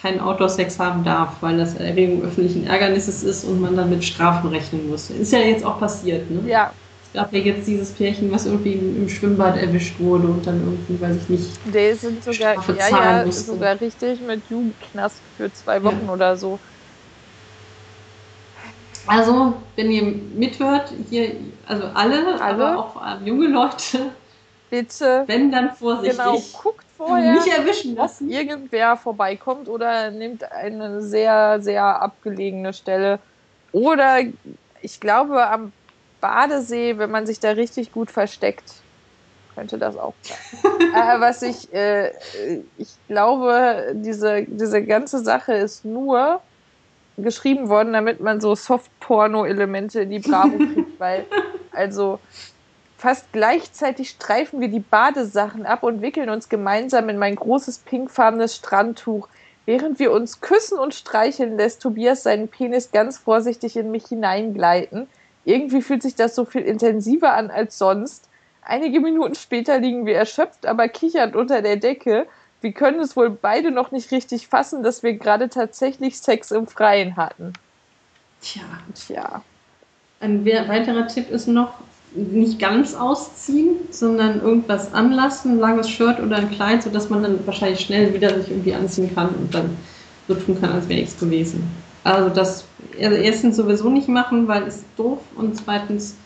keinen Outdoor-Sex haben darf, weil das Erregung öffentlichen Ärgernisses ist und man dann mit Strafen rechnen muss. Ist ja jetzt auch passiert, ne? Ja. Es gab ja jetzt dieses Pärchen, was irgendwie im, Schwimmbad erwischt wurde und dann irgendwie, weiß ich nicht. Die sind sogar, ja, ja, sogar richtig mit Jugendknast für zwei Wochen ja. oder so. Also, wenn ihr mithört, hier, also alle, alle? aber auch junge Leute, bitte, wenn dann vorsichtig. Genau, guckt vorher, nicht erwischen lassen. ob irgendwer vorbeikommt oder nimmt eine sehr, sehr abgelegene Stelle. Oder ich glaube, am Badesee, wenn man sich da richtig gut versteckt, könnte das auch sein. äh, was ich, äh, ich glaube, diese, diese ganze Sache ist nur geschrieben worden, damit man so Soft-Porno-Elemente in die Bravo kriegt, weil, also, fast gleichzeitig streifen wir die Badesachen ab und wickeln uns gemeinsam in mein großes pinkfarbenes Strandtuch. Während wir uns küssen und streicheln, lässt Tobias seinen Penis ganz vorsichtig in mich hineingleiten. Irgendwie fühlt sich das so viel intensiver an als sonst. Einige Minuten später liegen wir erschöpft, aber kichernd unter der Decke wir können es wohl beide noch nicht richtig fassen, dass wir gerade tatsächlich Sex im Freien hatten. Tja. Tja. Ein weiterer Tipp ist noch, nicht ganz ausziehen, sondern irgendwas anlassen, ein langes Shirt oder ein Kleid, sodass man dann wahrscheinlich schnell wieder sich irgendwie anziehen kann und dann so tun kann, als wäre nichts gewesen. Also das also erstens sowieso nicht machen, weil es doof und zweitens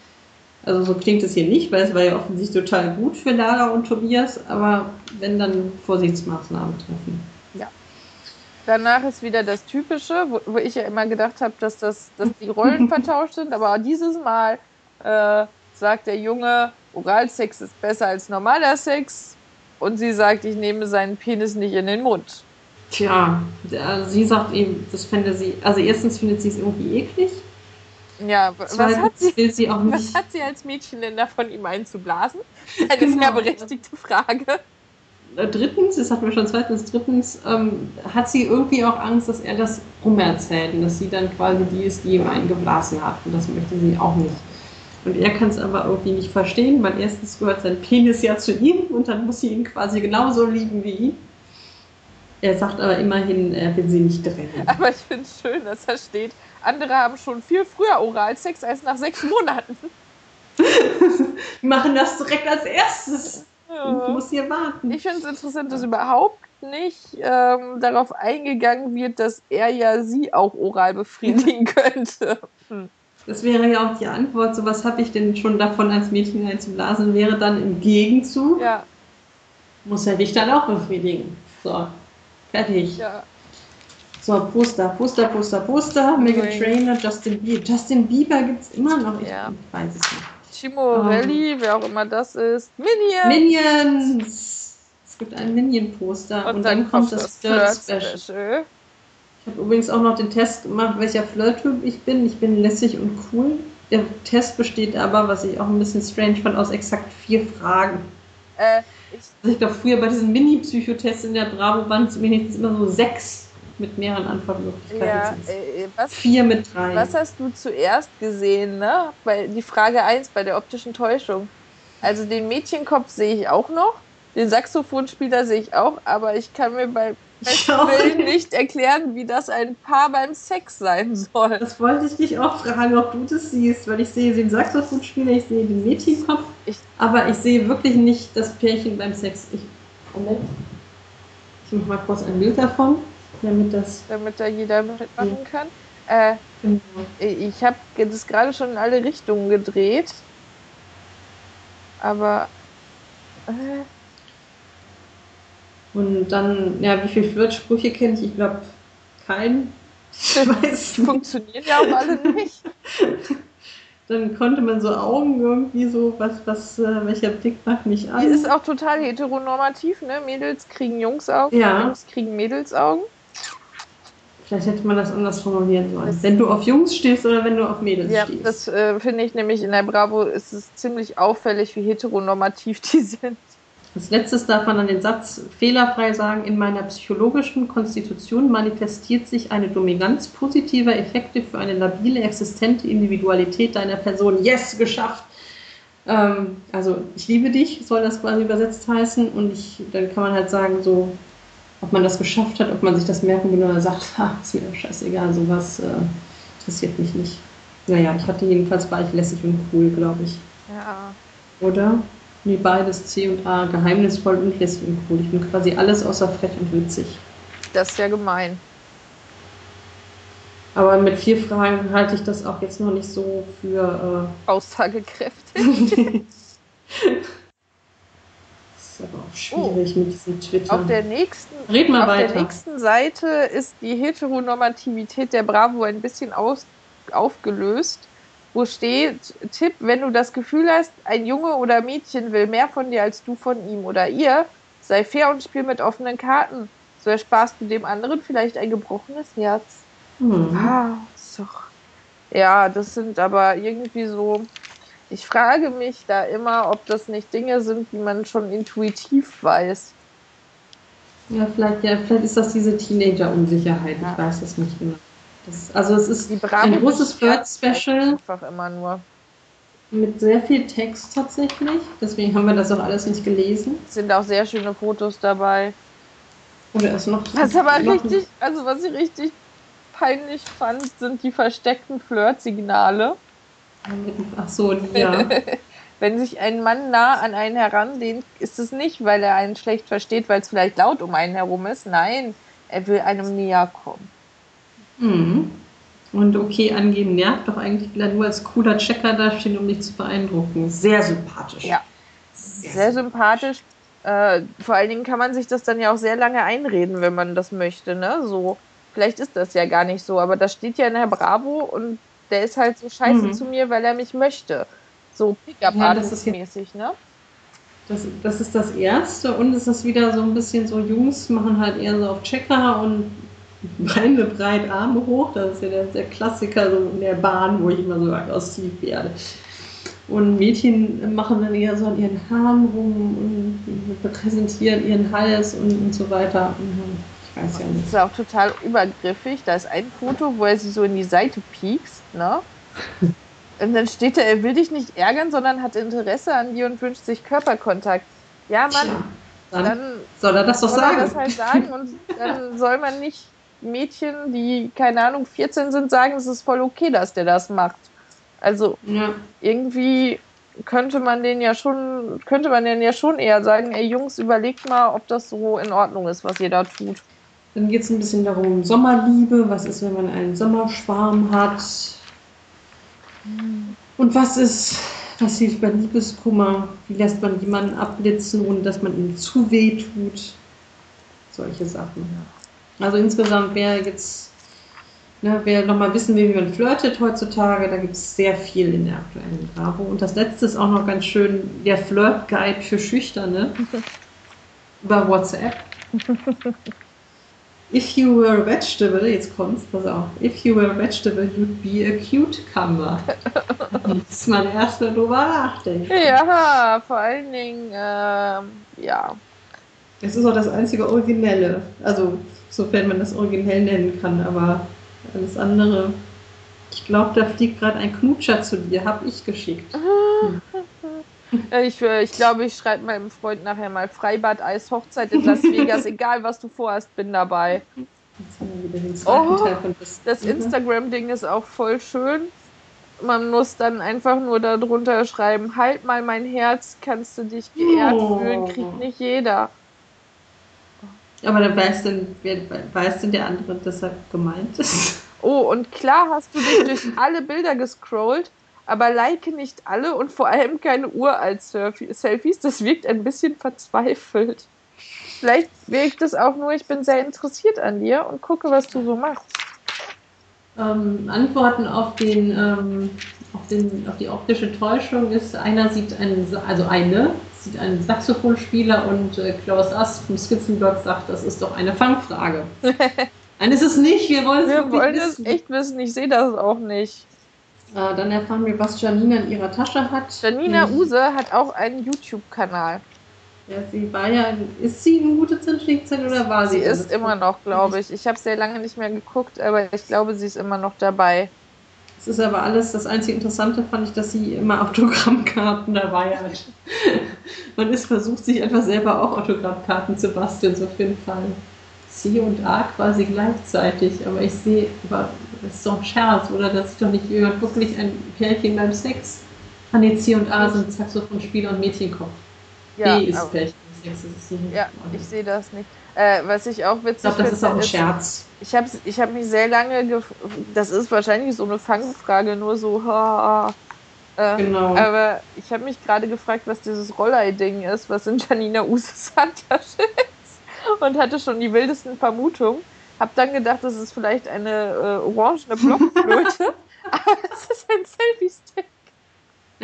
also so klingt es hier nicht, weil es war ja offensichtlich total gut für Lara und Tobias, aber wenn dann Vorsichtsmaßnahmen treffen. Ja. Danach ist wieder das Typische, wo, wo ich ja immer gedacht habe, dass, das, dass die Rollen vertauscht sind, aber dieses Mal äh, sagt der Junge, Oralsex ist besser als normaler Sex und sie sagt, ich nehme seinen Penis nicht in den Mund. Tja, sie sagt eben, das fände sie, also erstens findet sie es irgendwie eklig ja, was hat, sie, sie was hat sie als Mädchen denn davon, ihm einzublasen? Eine genau. sehr berechtigte Frage. Äh, drittens, das hatten wir schon zweitens, drittens ähm, hat sie irgendwie auch Angst, dass er das rumerzählt und dass sie dann quasi die ist, die ihm eingeblasen hat. Und das möchte sie auch nicht. Und er kann es aber irgendwie nicht verstehen, weil erstens gehört sein Penis ja zu ihm und dann muss sie ihn quasi genauso lieben wie ihn. Er sagt aber immerhin, er will sie nicht trennen. Aber ich finde es schön, dass er steht, andere haben schon viel früher Oralsex als nach sechs Monaten. machen das direkt als erstes. Ja. Ich muss hier warten. Ich finde es interessant, dass überhaupt nicht ähm, darauf eingegangen wird, dass er ja sie auch oral befriedigen könnte. Hm. Das wäre ja auch die Antwort, so was habe ich denn schon davon als Mädchen einzublasen, wäre dann im Gegenzug, ja. muss er dich dann auch befriedigen. So, fertig. Ja. So, Poster, Poster, Poster, Poster. Megan Trainer, Justin Bieber. Justin Bieber gibt es immer noch. Ich ja. weiß es nicht. Chimo um, Rally, wer auch immer das ist. Minions! Minions! Es gibt ein Minion-Poster. Und, und, dann, kommt das Flirt-Special. Flirt ich habe übrigens auch noch den Test gemacht, welcher Flirt-Typ ich bin. Ich bin lässig und cool. Der Test besteht aber, was ich auch ein bisschen strange fand, aus exakt vier Fragen. Äh, ich, also ich glaube, früher bei diesen Mini-Psychotests in der Bravo waren es wenigstens immer so sechs mit mehreren Antwortmöglichkeiten ja, äh, was, Vier mit drei. Was hast du zuerst gesehen, ne? Bei, die Frage 1 bei der optischen Täuschung. Also den Mädchenkopf sehe ich auch noch, den Saxophonspieler sehe ich auch, aber ich kann mir bei Willen nicht erklären, wie das ein Paar beim Sex sein soll. Das wollte ich dich auch fragen, ob du das siehst, weil ich sehe den Saxophonspieler, ich sehe den Mädchenkopf, ich, aber ich sehe wirklich nicht das Pärchen beim Sex. Ich, Moment. Ich mache mal kurz ein Bild davon damit das. Damit da jeder mitmachen ja. kann. Äh, genau. Ich habe das gerade schon in alle Richtungen gedreht. Aber. Äh. Und dann, ja, wie viele Flirtsprüche kenne ich? Ich glaube, keinen. Ich weiß Funktionieren ja auch alle nicht. dann konnte man so Augen irgendwie so, was, was, äh, welcher Blick macht mich an. Die ist auch total heteronormativ, ne? Mädels kriegen Jungsaugen, Ja. Jungs kriegen Mädelsaugen. Vielleicht hätte man das anders formulieren sollen. Das- wenn du auf Jungs stehst oder wenn du auf Mädels Ja, stehst. das äh, finde ich nämlich in der Bravo ist es ziemlich auffällig, wie heteronormativ die sind. Als letztes darf man dann den Satz fehlerfrei sagen, in meiner psychologischen Konstitution manifestiert sich eine Dominanz positiver Effekte für eine labile, existente Individualität deiner Person. Yes, geschafft! Ähm, also, ich liebe dich, soll das quasi übersetzt heißen. Und ich, dann kann man halt sagen, so, ob man das geschafft hat, ob man sich das merken will oder sagt, ha, ist mir doch scheißegal, sowas äh, interessiert mich nicht. Naja, ich hatte jedenfalls war ich lässig und cool, glaube ich. Ja. Oder? Nee, beides C und A, geheimnisvoll und lässig und cool. Ich bin quasi alles außer frech und witzig. Das ist ja gemein. Aber mit vier Fragen halte ich das auch jetzt noch nicht so für. Aussagekräftig. Äh, ist aber auch schwierig mit diesem Twitter. Auf der nächsten, Red mal auf weiter. der nächsten Seite ist die Heteronormativität der Bravo ein bisschen aus, aufgelöst, wo steht, Tipp, wenn du das Gefühl hast, ein Junge oder Mädchen will mehr von dir als du von ihm oder ihr, sei fair und spiel mit offenen Karten. So ersparst du dem anderen vielleicht ein gebrochenes Herz. Hm. Ah, doch. Ja, das sind aber irgendwie so. Ich frage mich da immer, ob das nicht Dinge sind, die man schon intuitiv weiß. Ja, vielleicht, ja, vielleicht ist das diese Teenager-Unsicherheit. Ich weiß es nicht genau. Das, also, es ist ein großes Flirt-Special Einfach immer nur. mit sehr viel Text tatsächlich. Deswegen haben wir das auch alles nicht gelesen. Es sind auch sehr schöne Fotos dabei. Oder ist noch. Was aber richtig, also was ich richtig peinlich fand, sind die versteckten Flirtsignale. Ach so, ja. Wenn sich ein Mann nah an einen heranlehnt, ist es nicht, weil er einen schlecht versteht, weil es vielleicht laut um einen herum ist. Nein, er will einem näher kommen. Mhm. Und okay, angeben nervt doch eigentlich, will er nur als cooler Checker dastehen, um dich zu beeindrucken. Sehr sympathisch. Ja. Sehr sympathisch. Äh, vor allen Dingen kann man sich das dann ja auch sehr lange einreden, wenn man das möchte, ne? So, vielleicht ist das ja gar nicht so, aber das steht ja in der Bravo und der ist halt so scheiße Mhm. zu mir, weil er mich möchte. So pickup Ja, das ist jetzt- mäßig ne? Das, das ist das Erste. Und es ist wieder so ein bisschen so, Jungs machen halt eher so auf Checker und Beine breit, Arme hoch. Das ist ja der, der Klassiker so in der Bahn, wo ich immer so tief werde. Und Mädchen machen dann eher so an ihren Haaren rum und präsentieren ihren Hals und, und so weiter. Und, ich weiß ja Das nicht. ist auch total übergriffig. Da ist ein Foto, wo er sie so in die Seite piekst, ne? Und dann steht da, er will dich nicht ärgern, sondern hat Interesse an dir und wünscht sich Körperkontakt. Ja, Mann, Tja, dann, dann soll er das doch soll er sagen. das halt sagen und dann soll man nicht Mädchen, die, keine Ahnung, 14 sind, sagen, es ist voll okay, dass der das macht. Also ja. irgendwie könnte man den ja schon, könnte man den ja schon eher sagen, ey Jungs, überlegt mal, ob das so in Ordnung ist, was ihr da tut. Dann geht es ein bisschen darum, Sommerliebe, was ist, wenn man einen Sommerschwarm hat? Und was ist, was hilft bei Liebeskummer? Wie lässt man jemanden abblitzen, ohne dass man ihm zu weh tut? Solche Sachen. Also insgesamt, wer jetzt, ne, wer nochmal wissen will, wie man flirtet heutzutage, da gibt es sehr viel in der aktuellen Bravo. Und das letzte ist auch noch ganz schön, der Flirt-Guide für Schüchterne über WhatsApp. If you were a vegetable, jetzt kommt's, pass auf. If you were a vegetable, you'd be a cucumber. Muss man erst mal drüber nachdenken. Ja, vor allen Dingen, ähm, ja. Es ist auch das einzige Originelle. Also, sofern man das originell nennen kann, aber alles andere. Ich glaube, da fliegt gerade ein Knutscher zu dir, hab ich geschickt. Äh, Ich, äh, ich glaube, ich schreibe meinem Freund nachher mal Freibad, Eis, Hochzeit in Las Vegas, egal was du vorhast, bin dabei. Jetzt haben wir wieder den zweiten Oh, von das. Das Instagram-Ding ist auch voll schön. Man muss dann einfach nur darunter schreiben, halt mal mein Herz, kannst du dich geehrt Oh. fühlen, kriegt nicht jeder. Aber dann weiß denn, wer, weiß denn der andere, dass er gemeint ist? Oh, und klar hast du dich durch alle Bilder gescrollt, aber like nicht alle und vor allem keine uralt-Selfies. Das wirkt ein bisschen verzweifelt. Vielleicht wirkt es auch nur, ich bin sehr interessiert an dir und gucke, was du so machst. Ähm, Antworten auf den, ähm, auf den, auf die optische Täuschung ist, einer sieht einen, also eine sieht einen Saxophonspieler und äh, Klaus Ast vom Skizzenblog sagt, das ist doch eine Fangfrage. Nein, ist es nicht. Wir wollen es Wir wollen es echt wissen. Ich sehe das auch nicht. Äh, dann erfahren wir, was Janina in ihrer Tasche hat. Janina mhm. Use hat auch einen YouTube-Kanal. Ja, sie war ja. Ist sie eine gute Zentrikzeit oder war sie? Sie ist immer noch, glaube ich. Ich habe sehr lange nicht mehr geguckt, aber ich glaube, sie ist immer noch dabei. Es ist aber alles, das einzige Interessante fand ich, dass sie immer Autogrammkarten dabei hat. Man ist versucht, sich einfach selber auch Autogrammkarten zu basteln, so auf jeden Fall. C und A quasi gleichzeitig, aber ich sehe, das ist doch ein Scherz, oder? Das ist doch nicht jemand wirklich ein Pärchen beim Sex. Ah, nee, C und A sind Saxophonspieler und Mädchenkopf. Ja, B ist Pärchen ist ja, ich sehe das nicht. Äh, was ich auch witzig finde. Ich glaube, das ist auch ein Scherz. Ich habe ich hab mich sehr lange. Das ist wahrscheinlich so eine Fangfrage, nur so. Ha, äh, genau. Aber ich habe mich gerade gefragt, was dieses Rollei-Ding ist, was in Janina Uses Handtasche ist. Und hatte schon die wildesten Vermutungen. Hab dann gedacht, das ist vielleicht eine äh, orangene Blockflöte. aber es ist ein Selfie-Stick.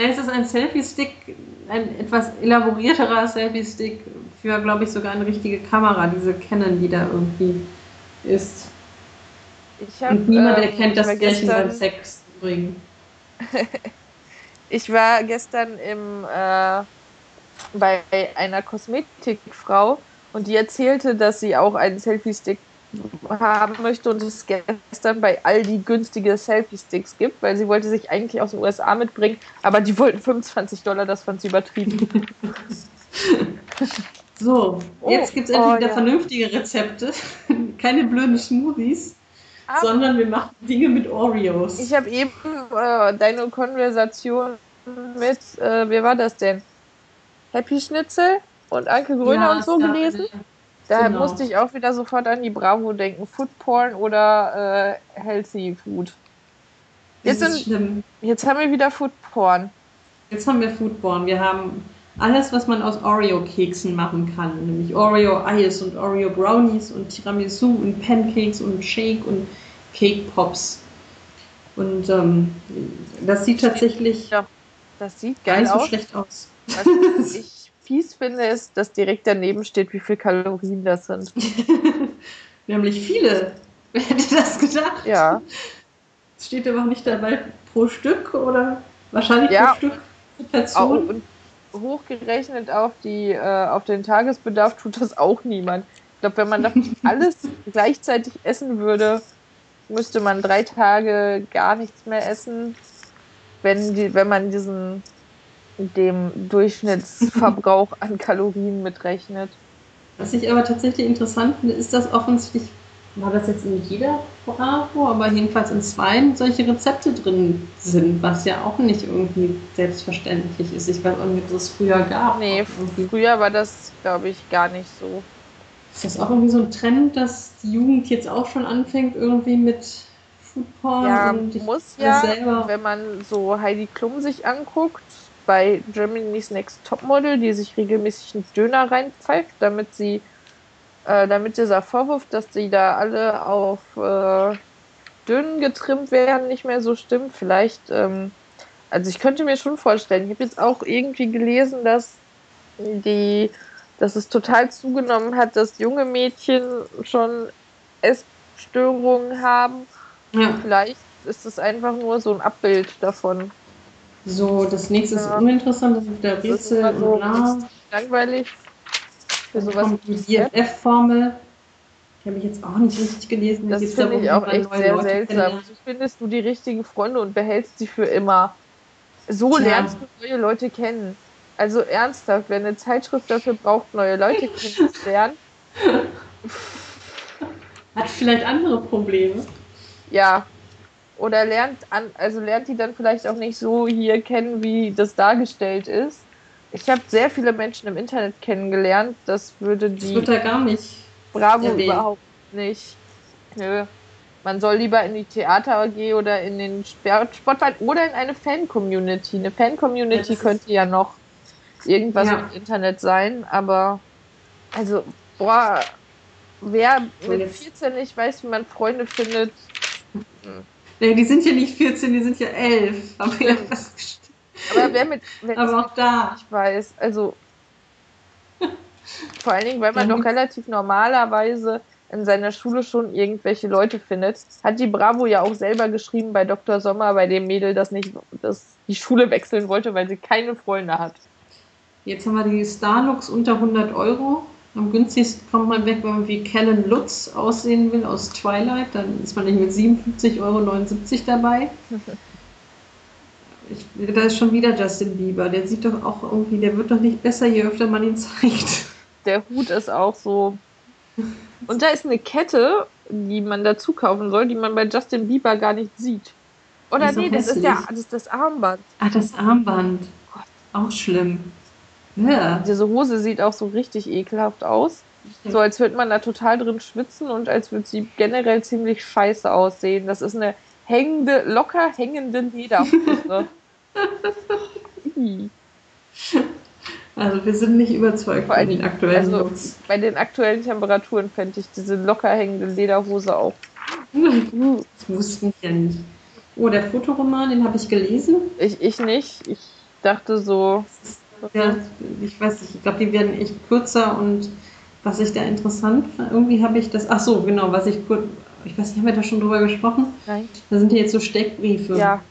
Es ist ein Selfie-Stick, ein etwas elaborierterer Selfie-Stick für, glaube ich, sogar eine richtige Kamera, diese Canon, die da irgendwie ist. Hab, Und niemand ähm, erkennt das Gärchen beim Sex übrigens. ich war gestern im, äh, bei einer Kosmetikfrau und die erzählte, dass sie auch einen Selfie-Stick haben möchte und es gestern bei Aldi günstige Selfie-Sticks gibt, weil sie wollte sich eigentlich aus den USA mitbringen, aber die wollten 25 Dollar, das fand sie übertrieben. so, oh, jetzt gibt es endlich oh, wieder ja. vernünftige Rezepte. Keine blöden Smoothies, aber sondern wir machen Dinge mit Oreos. Ich habe eben äh, deine Konversation mit, äh, wer war das denn? Happy Schnitzel und Anke Gröner ja, und so gelesen. Eine da genau. musste ich auch wieder sofort an die Bravo denken. Food Porn oder äh, Healthy Food. Jetzt, sind, jetzt haben wir wieder Food Porn. Jetzt haben wir Food Porn. Wir haben alles, was man aus Oreo-Keksen machen kann. Nämlich Oreo-Eis und Oreo-Brownies und Tiramisu und Pancakes und Shake und Cake Pops. Und ähm, das sieht tatsächlich ja, das sieht gar nicht so schlecht aus. Also ich fies finde, ist, dass direkt daneben steht, wie viel Kalorien das sind. Nämlich viele. Wer hätte das gedacht? Ja. Es steht aber auch nicht dabei pro Stück oder wahrscheinlich ja, pro Stück pro Person. Und hochgerechnet auf, die, äh, auf den Tagesbedarf tut das auch niemand. Ich glaube, wenn man das alles gleichzeitig essen würde, müsste man drei Tage gar nichts mehr essen, wenn, die, wenn man diesen dem Durchschnittsverbrauch an Kalorien mitrechnet. Was ich aber tatsächlich interessant finde, ist, dass offensichtlich, war das jetzt in jeder Bravo, aber jedenfalls in zwei solche Rezepte drin sind, was ja auch nicht irgendwie selbstverständlich ist. Ich weiß auch nicht, ob es früher gab. Nee, früher war das, glaube ich, gar nicht so. Ist das auch irgendwie so ein Trend, dass die Jugend jetzt auch schon anfängt, irgendwie mit Foodporn ja, und muss ja, selber wenn man so Heidi Klum sich anguckt, bei Germany's Next Topmodel, die sich regelmäßig einen Döner reinpfeift, damit sie, äh, damit dieser Vorwurf, dass die da alle auf äh, dünn getrimmt werden, nicht mehr so stimmt. Vielleicht, ähm, also ich könnte mir schon vorstellen, ich habe jetzt auch irgendwie gelesen, dass die, dass es total zugenommen hat, dass junge Mädchen schon Essstörungen haben. Ja. Vielleicht ist es einfach nur so ein Abbild davon. So, das nächste ja. ist uninteressant, das ist der Rätsel das ist so langweilig. Für sowas kommt die habe ich jetzt auch nicht richtig gelesen. Das finde ich auch echt sehr Leute seltsam. So findest du die richtigen Freunde und behältst sie für immer. So Tja. lernst du neue Leute kennen. Also ernsthaft, wenn eine Zeitschrift dafür braucht, neue Leute kennenzulernen. Hat vielleicht andere Probleme. Ja, oder lernt an, also lernt die dann vielleicht auch nicht so hier kennen, wie das dargestellt ist. Ich habe sehr viele Menschen im Internet kennengelernt, das würde die. Das wird da gar nicht. Bravo erwähnt. überhaupt nicht. Nö. man soll lieber in die Theater AG oder in den Sportverein oder in eine Fan-Community. Eine Fan-Community ja, könnte ja noch irgendwas ja. im Internet sein, aber also, boah, wer mit 14 nicht weiß, wie man Freunde findet. Nee, die sind ja nicht 14, die sind ja 11. Aber, ja aber wer mit. aber auch da. Ich weiß, also. vor allen Dingen, weil man doch relativ normalerweise in seiner Schule schon irgendwelche Leute findet. Hat die Bravo ja auch selber geschrieben bei Dr. Sommer, bei dem Mädel, das nicht das die Schule wechseln wollte, weil sie keine Freunde hat. Jetzt haben wir die Starlux unter 100 Euro. Am günstigsten kommt man weg, wenn man wie Kellen Lutz aussehen will aus Twilight. Dann ist man nicht mit 57,79 Euro dabei. Ich, da ist schon wieder Justin Bieber. Der sieht doch auch irgendwie, der wird doch nicht besser, je öfter man ihn zeigt. Der Hut ist auch so. Und da ist eine Kette, die man dazu kaufen soll, die man bei Justin Bieber gar nicht sieht. Oder nee, das ist, ja, das das Armband. Ah, das Armband. Auch schlimm. Ja. Diese Hose sieht auch so richtig ekelhaft aus. So als würde man da total drin schwitzen und als würde sie generell ziemlich scheiße aussehen. Das ist eine hängende, locker hängende Lederhose. also wir sind nicht überzeugt bei den aktuellen also Looks. Bei den aktuellen Temperaturen fände ich diese locker hängende Lederhose auch. das wusste ich ja nicht. Oh, der Fotoroman, den habe ich gelesen. Ich, ich nicht. Ich dachte so. Ja, ich weiß nicht, ich glaube, die werden echt kürzer und was ich da interessant fand, irgendwie habe ich das, ach so, genau, was ich kurz, ich weiß nicht, haben wir da schon drüber gesprochen? Nein. Da sind ja jetzt so Steckbriefe ja.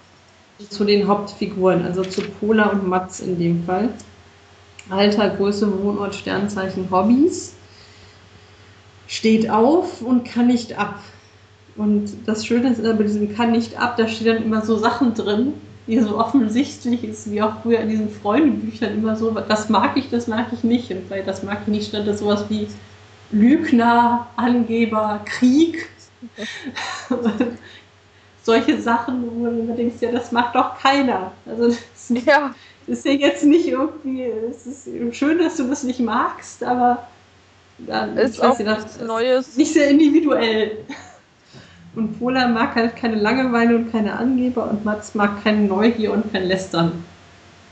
zu den Hauptfiguren, also zu Pola und Mats in dem Fall. Alter, Größe, Wohnort, Sternzeichen, Hobbys. Steht auf und kann nicht ab. Und das Schöne ist bei diesem kann nicht ab, da steht dann immer so Sachen drin, die so offensichtlich ist, wie auch früher in diesen Freundebüchern immer so, das mag ich, das mag ich nicht. Und bei das mag ich nicht stand da sowas wie Lügner, Angeber, Krieg. Solche Sachen, wo du denkst, ja, das macht doch keiner. Also das ja. ist ja jetzt nicht irgendwie, es ist schön, dass du das nicht magst, aber dann ist auch nichts Neues. Nicht sehr individuell. Und Pola mag halt keine Langeweile und keine Angeber und Mats mag keine Neugier und kein Lästern.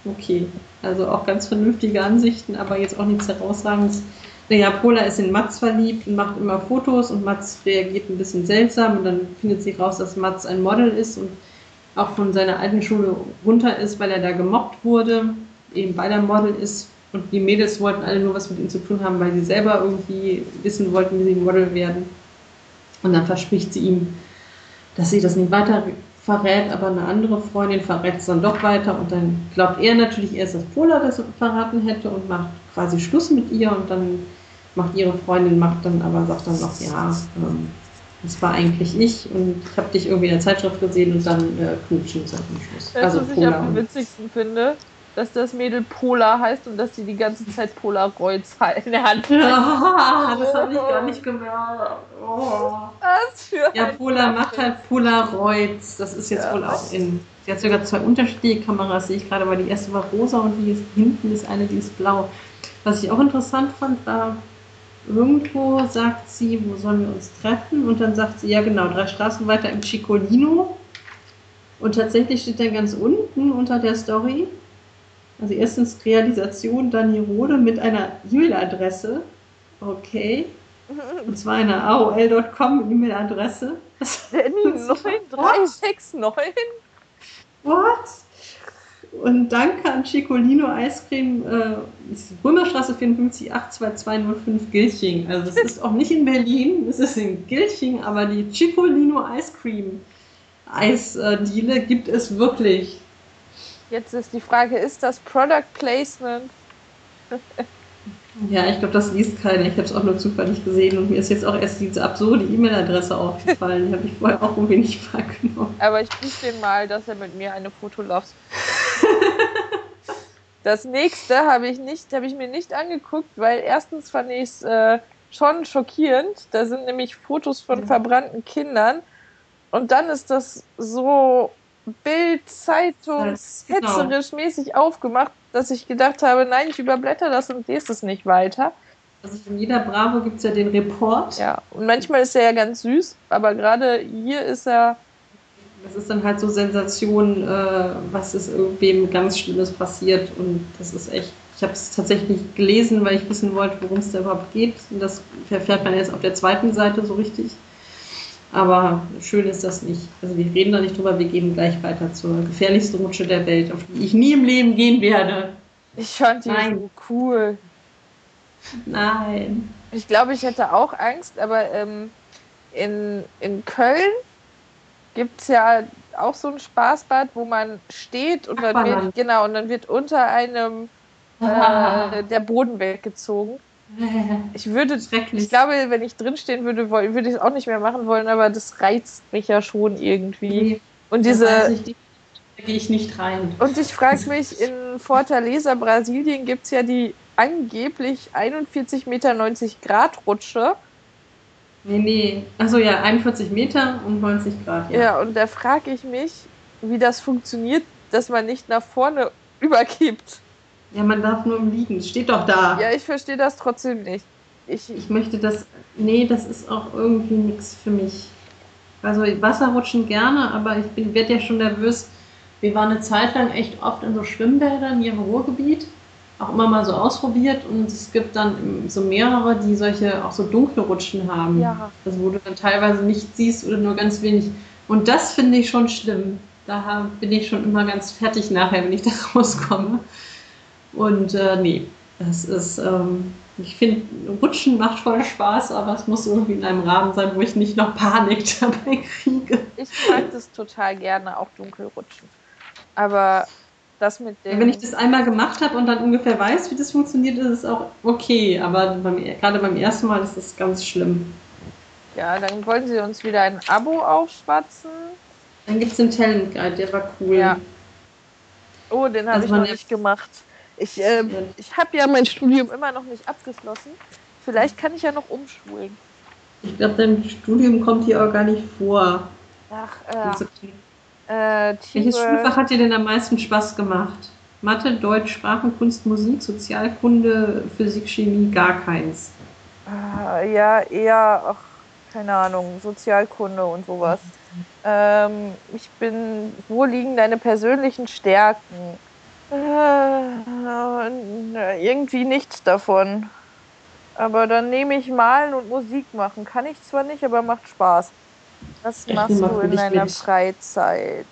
Okay, also auch ganz vernünftige Ansichten, aber jetzt auch nichts herausragendes. Naja, Pola ist in Mats verliebt und macht immer Fotos und Mats reagiert ein bisschen seltsam und dann findet sich raus, dass Mats ein Model ist und auch von seiner alten Schule runter ist, weil er da gemobbt wurde, eben bei der Model ist und die Mädels wollten alle nur was mit ihm zu tun haben, weil sie selber irgendwie wissen wollten, wie sie Model werden. Und dann verspricht sie ihm, dass sie das nicht weiter verrät, aber eine andere Freundin verrät es dann doch weiter und dann glaubt er natürlich erst, dass Pola das verraten hätte und macht quasi Schluss mit ihr und dann macht ihre Freundin, macht dann aber, sagt dann noch, ja, ähm, das war eigentlich ich und ich habe dich irgendwie in der Zeitschrift gesehen und dann äh, knutschen sie am Schluss. Weißt, also was ich am witzigsten finde? Dass das Mädel Pola heißt und dass sie die ganze Zeit Polaroids in der Hand hat. Ja, das habe ich gar nicht gemerkt. Oh. Was für ja, Pola macht halt Polaroids. Das ist jetzt ja, wohl auch in. Sie hat sogar zwei unterschiedliche Kameras, sehe ich gerade, weil die erste war rosa und die ist, hinten ist eine, die ist blau. Was ich auch interessant fand, war, irgendwo sagt sie, wo sollen wir uns treffen? Und dann sagt sie, ja genau, drei Straßen weiter im Cicolino. Und tatsächlich steht dann ganz unten unter der Story, also erstens Realisation Dani Rode mit einer E-Mail-Adresse. Okay. Und zwar einer AOL.com E-Mail-Adresse. Danny9369? What? Und danke an Chicolino Eiscreme, äh, Römerstraße 54 82205 Gilching. Also es ist auch nicht in Berlin, es ist in Gilching, aber die Chicolino Eiscreme Eisdiele gibt es wirklich. Jetzt ist die Frage, ist das Product Placement? ja, ich glaube, das liest keiner. Ich habe es auch nur zufällig gesehen und mir ist jetzt auch erst diese absurde E-Mail-Adresse aufgefallen. Die habe ich vorher auch irgendwie nicht wahrgenommen. Aber ich rufe den mal, dass er mit mir eine Fotolove. das nächste habe ich nicht, habe ich mir nicht angeguckt, weil erstens fand ich es äh, schon schockierend. Da sind nämlich Fotos von verbrannten Kindern. Und dann ist das so Bild, Zeitung, genau. hetzerisch mäßig aufgemacht, dass ich gedacht habe, nein, ich überblätter das und lese es nicht weiter. Also in jeder Bravo gibt es ja den Report. Ja, und manchmal ist er ja ganz süß, aber gerade hier ist er. Das ist dann halt so Sensation, äh, was ist irgendwem ganz Schlimmes passiert. Und das ist echt. Ich habe es tatsächlich gelesen, weil ich wissen wollte, worum es da überhaupt geht. Und das erfährt man jetzt auf der zweiten Seite so richtig. Aber schön ist das nicht. Also wir reden da nicht drüber, wir gehen gleich weiter zur gefährlichsten Rutsche der Welt, auf die ich nie im Leben gehen werde. Ich fand die Nein. so cool. Nein. Ich glaube, ich hätte auch Angst, aber ähm, in, in Köln gibt es ja auch so ein Spaßbad, wo man steht und dann wird, genau, und dann wird unter einem äh, der Boden weggezogen. Ich würde, ich glaube, wenn ich drinstehen würde, würde ich es auch nicht mehr machen wollen, aber das reizt mich ja schon irgendwie. Und diese. da gehe ich nicht rein. Und ich frage mich, in Fortaleza, Brasilien, gibt es ja die angeblich 41,90 Meter Grad Rutsche. Nee, nee. Achso, ja, 41 Meter und 90 Grad, ja. Ja, und da frage ich mich, wie das funktioniert, dass man nicht nach vorne überkippt. Ja, man darf nur im Liegen. Steht doch da. Ja, ich verstehe das trotzdem nicht. Ich, ich möchte das. Nee, das ist auch irgendwie nichts für mich. Also Wasserrutschen gerne, aber ich werde ja schon nervös. Wir waren eine Zeit lang echt oft in so Schwimmbädern hier im Ruhrgebiet. Auch immer mal so ausprobiert und es gibt dann so mehrere, die solche auch so dunkle Rutschen haben. Ja. Also wo du dann teilweise nicht siehst oder nur ganz wenig. Und das finde ich schon schlimm. Da bin ich schon immer ganz fertig nachher, wenn ich da rauskomme. Und äh, nee, das ist, ähm, ich finde, Rutschen macht voll Spaß, aber es muss irgendwie in einem Rahmen sein, wo ich nicht noch Panik dabei kriege. Ich mag das total gerne, auch Dunkelrutschen. Aber das mit dem. Wenn ich das einmal gemacht habe und dann ungefähr weiß, wie das funktioniert, ist es auch okay. Aber beim, gerade beim ersten Mal ist das ganz schlimm. Ja, dann wollen sie uns wieder ein Abo aufschwatzen. Dann gibt es den Talent Guide, der war cool. Ja. Oh, den habe also ich noch nicht gemacht. Ich, äh, ich habe ja mein Studium immer noch nicht abgeschlossen. Vielleicht kann ich ja noch umschulen. Ich glaube, dein Studium kommt hier auch gar nicht vor. Ach, äh, äh, Welches Schulfach hat dir denn am meisten Spaß gemacht? Mathe, Deutsch, Sprachenkunst, Musik, Sozialkunde, Physik, Chemie, gar keins. Äh, ja, eher, ach, keine Ahnung, Sozialkunde und sowas. Ähm, ich bin, wo liegen deine persönlichen Stärken? Äh, irgendwie nichts davon. Aber dann nehme ich Malen und Musik machen. Kann ich zwar nicht, aber macht Spaß. Was machst du in deiner. Freizeit?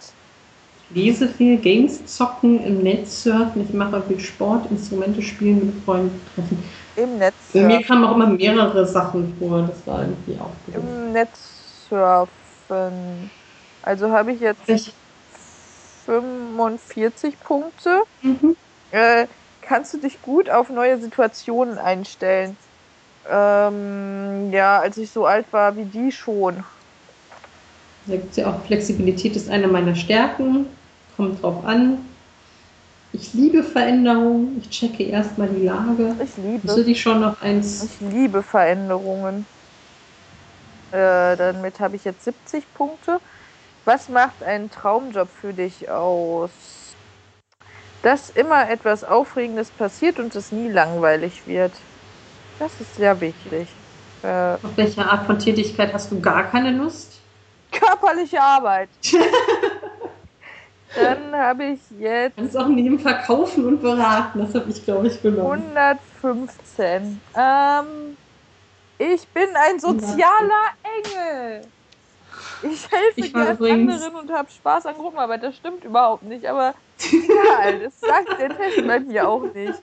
Ich lese viel, Games zocken, im Netz surfen. Ich mache viel Sport, Instrumente spielen, mit Freunden treffen. Im Netz surfen. Bei mir kamen auch immer mehrere Sachen vor. Das war irgendwie auch. Im Netz surfen. Also habe ich jetzt. Ich 45 Punkte. Mhm. Äh, kannst du dich gut auf neue Situationen einstellen? Ähm, ja, als ich so alt war wie die schon. Da gibt es ja auch Flexibilität, ist eine meiner Stärken. Kommt drauf an. Ich liebe Veränderungen. Ich checke erstmal die Lage. Ich liebe. Du dich schon noch eins? Ich liebe Veränderungen. Äh, damit habe ich jetzt 70 Punkte. Was macht einen Traumjob für dich aus? Dass immer etwas Aufregendes passiert und es nie langweilig wird. Das ist sehr wichtig. Äh, Auf welche Art von Tätigkeit hast du gar keine Lust? Körperliche Arbeit. Dann habe ich jetzt. Kannst auch neben verkaufen und beraten. Das habe ich, glaube ich, genommen. 115. Ähm, ich bin ein sozialer Engel. Ich helfe ich gern anderen und habe Spaß an Gruppenarbeit. Das stimmt überhaupt nicht, aber egal, das sagt der Test bei mir auch nicht.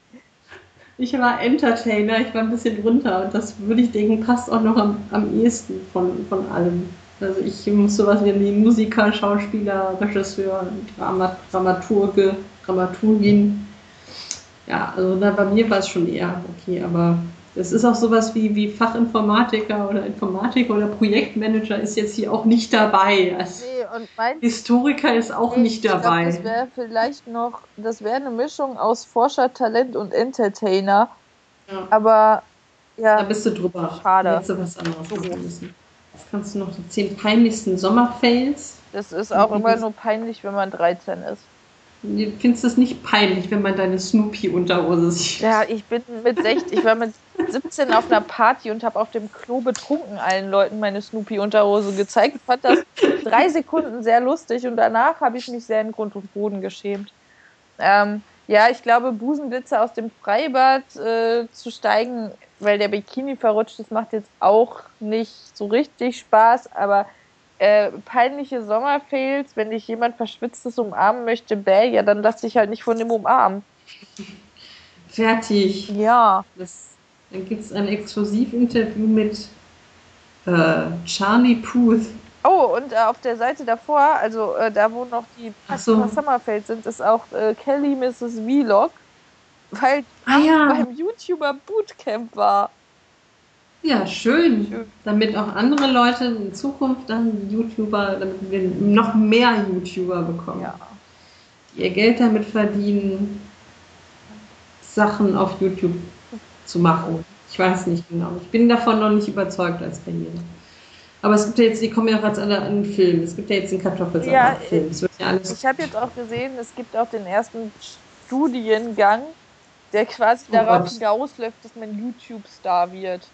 Ich war Entertainer, ich war ein bisschen drunter und das würde ich denken, passt auch noch am, am ehesten von, von allem. Also ich muss sowas wie Musiker, Schauspieler, Regisseur, Dramat Dramaturge, Dramaturgin. Ja, also na, bei mir war es schon eher okay, aber das ist auch sowas wie, wie Fachinformatiker oder Informatiker oder Projektmanager ist jetzt hier auch nicht dabei. Also nee, Historiker ist auch nee, nicht dabei. Glaub, das wäre vielleicht noch, das wäre eine Mischung aus Forscher, Talent und Entertainer. Ja. Aber ja. Da bist du drüber. Schade. Hättest du was anderes machen müssen. Jetzt kannst du noch die zehn peinlichsten Sommerfails. Das ist auch immer nur peinlich, wenn man 13 ist. Findest du es nicht peinlich, wenn man deine Snoopy-Unterhose sieht? Ja, ich bin mit 16, ich war mit 17 auf einer Party und habe auf dem Klo betrunken allen Leuten meine Snoopy-Unterhose gezeigt. Ich fand das drei Sekunden sehr lustig und danach habe ich mich sehr in Grund und Boden geschämt. Ähm, ja, ich glaube, Busenblitze aus dem Freibad äh, zu steigen, weil der Bikini verrutscht ist, macht jetzt auch nicht so richtig Spaß, aber äh, peinliche Sommerfails, wenn dich jemand Verschwitztes umarmen möchte, bäh, ja, dann lass dich halt nicht von dem umarmen. Fertig. Ja. Das, dann gibt es ein Exklusivinterview mit äh, Charlie Puth. Oh, und äh, auf der Seite davor, also äh, da wo noch die so. Sommerfeld sind, ist auch äh, Kelly Mrs. Vlog, weil ah, ja. beim YouTuber Bootcamp war. Ja, schön. schön. Damit auch andere Leute in Zukunft dann YouTuber, damit wir noch mehr YouTuber bekommen. Ja. Die ihr Geld damit verdienen, Sachen auf YouTube zu machen. Ich weiß nicht genau. Ich bin davon noch nicht überzeugt als Karriere. Aber es gibt ja jetzt, die kommen ja auch als alle an einen Film. Es gibt ja jetzt einen Kartoffelsalat-Film. Ja ich habe jetzt auch gesehen, es gibt auch den ersten Studiengang, der quasi oh darauf hinausläuft, dass man YouTube-Star wird.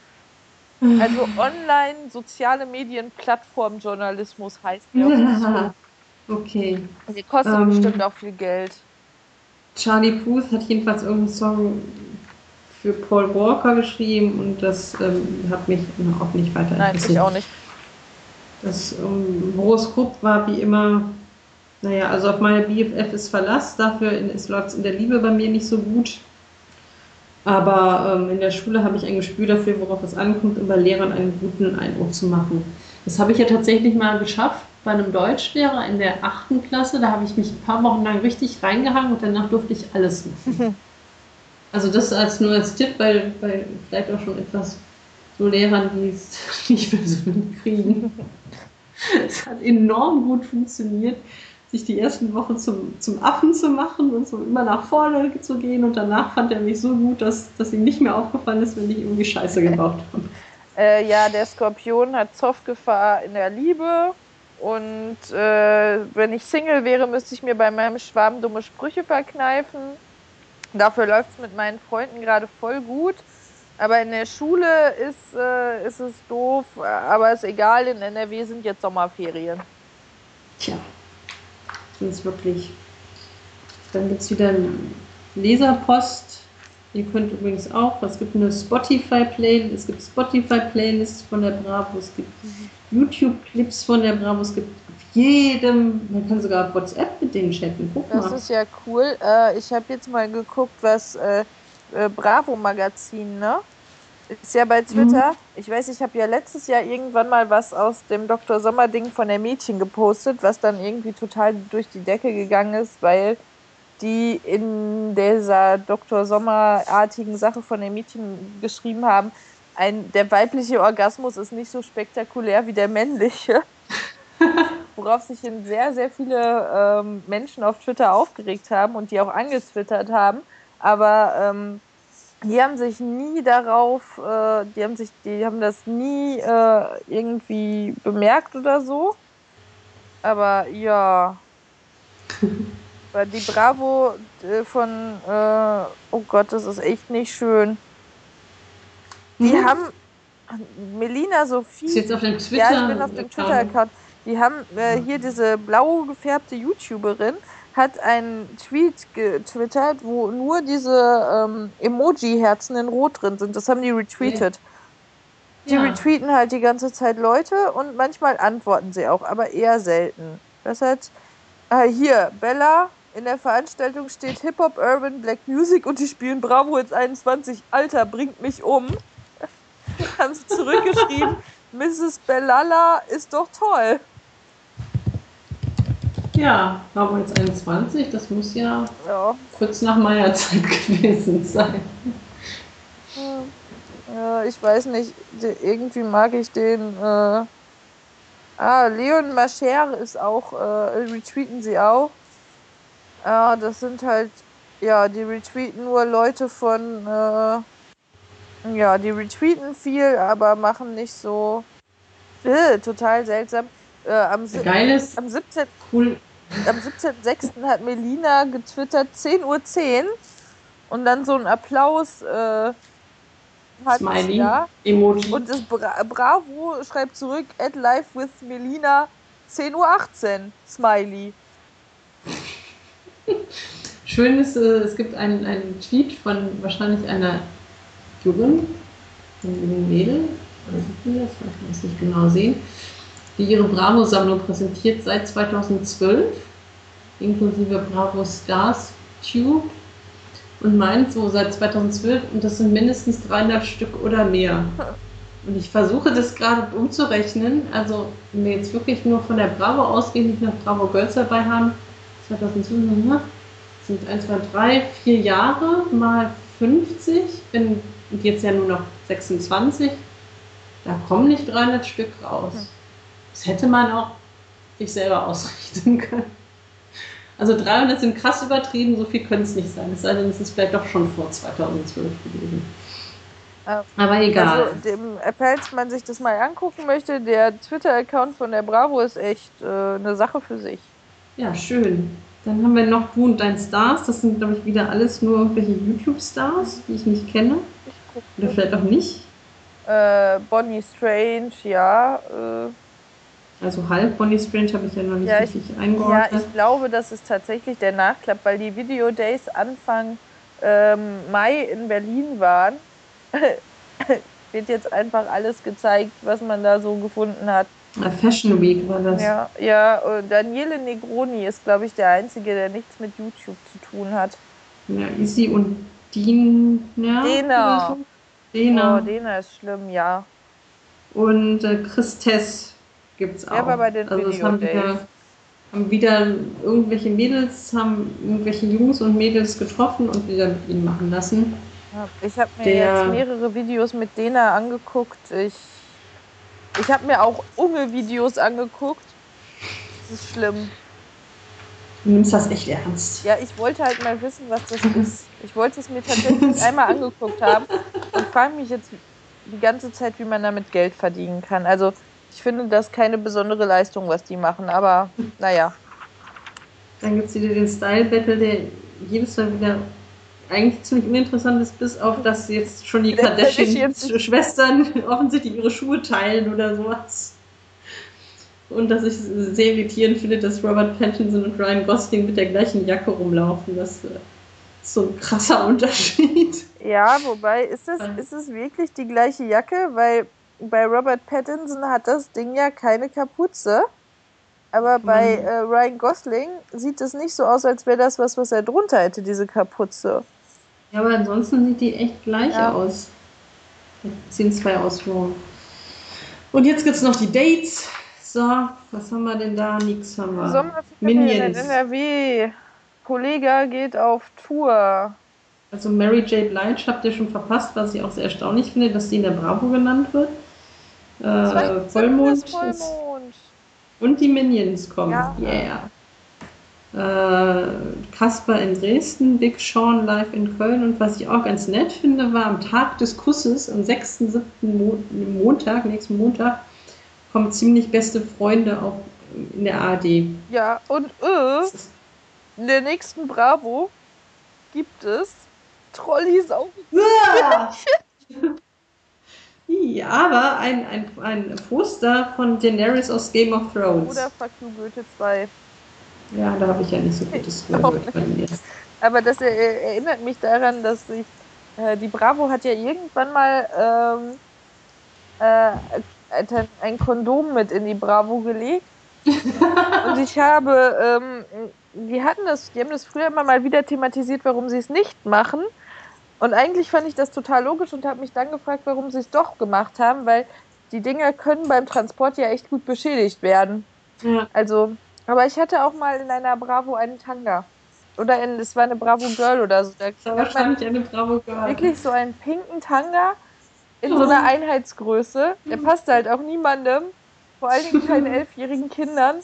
Also online soziale Medien Plattformjournalismus heißt der. Ja, okay. Die kostet ähm, bestimmt auch viel Geld. Charlie Puth hat jedenfalls irgendeinen Song für Paul Walker geschrieben und das ähm, hat mich auch nicht weiter Nein, ich auch nicht. Das ähm, Horoskop war wie immer, naja, also auf meine BFF ist Verlass, dafür läuft es in der Liebe bei mir nicht so gut. Aber ähm, in der Schule habe ich ein Gespür dafür, worauf es ankommt, um bei Lehrern einen guten Eindruck zu machen. Das habe ich ja tatsächlich mal geschafft bei einem Deutschlehrer in der achten Klasse. Da habe ich mich ein paar Wochen lang richtig reingehangen und danach durfte ich alles machen. Also das als nur als Tipp, weil, weil vielleicht auch schon etwas so Lehrern, die es nicht mehr so kriegen. Es hat enorm gut funktioniert sich die ersten Wochen zum, zum Affen zu machen und so immer nach vorne zu gehen. Und danach fand er mich so gut, dass, dass ihm nicht mehr aufgefallen ist, wenn ich irgendwie Scheiße gebaut habe. Äh, ja, der Skorpion hat Zoffgefahr in der Liebe. Und äh, wenn ich Single wäre, müsste ich mir bei meinem Schwarm dumme Sprüche verkneifen. Dafür läuft es mit meinen Freunden gerade voll gut. Aber in der Schule ist, äh, ist es doof. Aber ist egal, in NRW sind jetzt Sommerferien. Tja sind es wirklich. Dann gibt es wieder Leserpost. Ihr könnt übrigens auch, es gibt eine Spotify-Playlist, es gibt Spotify-Playlists von der Bravo, es gibt YouTube-Clips von der Bravo, es gibt auf jedem, man kann sogar WhatsApp mit denen chatten. Guck das mal. ist ja cool. Äh, ich habe jetzt mal geguckt, was äh, äh, Bravo-Magazin, ne? Ist ja bei Twitter. Mhm. Ich weiß, ich habe ja letztes Jahr irgendwann mal was aus dem Dr. Sommer-Ding von der Mädchen gepostet, was dann irgendwie total durch die Decke gegangen ist, weil die in dieser Dr. Sommer-artigen Sache von der Mädchen geschrieben haben, ein, der weibliche Orgasmus ist nicht so spektakulär wie der männliche. Worauf sich sehr, sehr viele ähm, Menschen auf Twitter aufgeregt haben und die auch angetwittert haben. Aber ähm, die haben sich nie darauf, äh, die haben sich, die haben das nie äh, irgendwie bemerkt oder so. Aber ja. Weil die Bravo äh, von, äh, oh Gott, das ist echt nicht schön. Die mhm. haben Melina Sophie. Ist jetzt auf dem Twitter. Ja, ich bin auf dem Twitter-Account. Die haben äh, hier diese blau gefärbte YouTuberin hat einen Tweet getwittert, wo nur diese ähm, Emoji-Herzen in Rot drin sind. Das haben die retweetet. Die ja. retweeten halt die ganze Zeit Leute und manchmal antworten sie auch, aber eher selten. Das heißt, äh, hier, Bella, in der Veranstaltung steht Hip-Hop, Urban, Black Music und die spielen Bravo jetzt 21. Alter, bringt mich um. haben sie zurückgeschrieben, Mrs. Bellala ist doch toll. Ja, haben wir jetzt 21, das muss ja, ja. kurz nach meiner Zeit gewesen sein. Ja, ich weiß nicht, irgendwie mag ich den. Äh ah, Leon Mascher ist auch, äh, retweeten sie auch. Ja, das sind halt, ja, die retweeten nur Leute von, äh, ja, die retweeten viel, aber machen nicht so, äh, total seltsam. Äh, am, Geil ist, am 17. Cool, am 17.06. hat Melina getwittert 10.10 Uhr 10 und dann so ein Applaus äh, hat Smiley, ja. Emoji. Und das Bra Bravo schreibt zurück, at live with Melina 10.18 Uhr Smiley. Schön ist, äh, es gibt einen, einen Tweet von wahrscheinlich einer Jugend, einem Mädel, oder das, ich kann es nicht genau sehen, die ihre Bravo-Sammlung präsentiert seit 2012, inklusive Bravo Stars Tube und meint so seit 2012 und das sind mindestens 300 Stück oder mehr. Und ich versuche das gerade umzurechnen, also wenn wir jetzt wirklich nur von der Bravo ausgehen, nicht noch Bravo Girls dabei haben, 2012 ne? sind 1, 2, 3, 4 Jahre mal 50, bin jetzt ja nur noch 26, da kommen nicht 300 Stück raus. Das hätte man auch sich selber ausrichten können. Also 300 sind krass übertrieben, so viel können es nicht sein. Es sei denn, es ist vielleicht doch schon vor 2012 gewesen. Ähm, Aber egal. Also, dem, falls man sich das mal angucken möchte, der Twitter-Account von der Bravo ist echt äh, eine Sache für sich. Ja, schön. Dann haben wir noch Du und dein Stars. Das sind, glaube ich, wieder alles nur irgendwelche YouTube-Stars, die ich nicht kenne. Ich Oder vielleicht auch nicht. Äh, Bonnie Strange, ja. Äh, also halb Bonnie Strange habe ich ja noch nicht ja, richtig ich, eingeordnet. Ja, ich glaube, das ist tatsächlich der Nachklapp, weil die Video Days Anfang ähm, Mai in Berlin waren. Wird jetzt einfach alles gezeigt, was man da so gefunden hat. A Fashion Week war das. Ja, ja und Daniele Negroni ist, glaube ich, der Einzige, der nichts mit YouTube zu tun hat. Ja, Isi und Dina. Dena. Dena. Oh, Dena ist schlimm, ja. Und äh, Chris Tess gibt es auch. Ja, aber bei den also es haben wieder, haben wieder irgendwelche Mädels, haben irgendwelche Jungs und Mädels getroffen und wieder mit ihnen machen lassen. Ich habe mir Der, jetzt mehrere Videos mit Dena angeguckt. Ich, ich habe mir auch Unge-Videos angeguckt. Das ist schlimm. Du nimmst das echt ernst. Ja, ich wollte halt mal wissen, was das ist. Ich wollte es mir tatsächlich einmal angeguckt haben und frage mich jetzt die ganze Zeit, wie man damit Geld verdienen kann. Also ich finde das keine besondere Leistung, was die machen, aber naja. Dann gibt es wieder den Style Battle, der jedes Mal wieder eigentlich ziemlich uninteressant ist, bis auf dass jetzt schon die Kardashian-Schwestern offensichtlich ihre Schuhe teilen oder sowas. Und dass ich es sehr irritierend finde, dass Robert Pattinson und Ryan Gosling mit der gleichen Jacke rumlaufen. Das ist so ein krasser Unterschied. Ja, wobei, ist es, ist es wirklich die gleiche Jacke? Weil bei Robert Pattinson hat das Ding ja keine Kapuze. Aber bei äh, Ryan Gosling sieht es nicht so aus, als wäre das was, was er drunter hätte, diese Kapuze. Ja, aber ansonsten sieht die echt gleich ja. aus. Das sind zwei Ausführungen. Und jetzt gibt es noch die Dates. So, was haben wir denn da? Nix haben wir. Sommerferien in NRW. Kollege geht auf Tour. Also Mary J. Blige habt ihr schon verpasst, was ich auch sehr erstaunlich finde, dass die in der Bravo genannt wird. Äh, Vollmond, Vollmond. Ist, und die Minions kommen. Ja. Yeah. Äh, Kasper in Dresden, Big Sean live in Köln und was ich auch ganz nett finde, war am Tag des Kusses, am 6.7. Mo Montag, nächsten Montag, kommen ziemlich beste Freunde auch in der ARD. Ja, und äh, in der nächsten Bravo gibt es Trollis auf. Ja. Ja, aber ein, ein, ein Poster von Daenerys aus Game of Thrones. Oder Fuck You Goethe 2. Ja, da habe ich ja nicht so gutes gehört bei mir. Aber das erinnert mich daran, dass ich. Äh, die Bravo hat ja irgendwann mal ähm, äh, ein Kondom mit in die Bravo gelegt. und ich habe, ähm, die hatten das, die haben das früher immer mal wieder thematisiert, warum sie es nicht machen. Und eigentlich fand ich das total logisch und habe mich dann gefragt, warum sie es doch gemacht haben, weil die Dinger können beim Transport ja echt gut beschädigt werden. Ja. Also, aber ich hatte auch mal in einer Bravo einen Tanga. Oder in, es war eine Bravo Girl oder so. Da war wahrscheinlich eine Bravo Girl. Wirklich so einen pinken Tanga in so einer Einheitsgröße. Der passte halt auch niemandem. Vor allen Dingen keinen elfjährigen Kindern.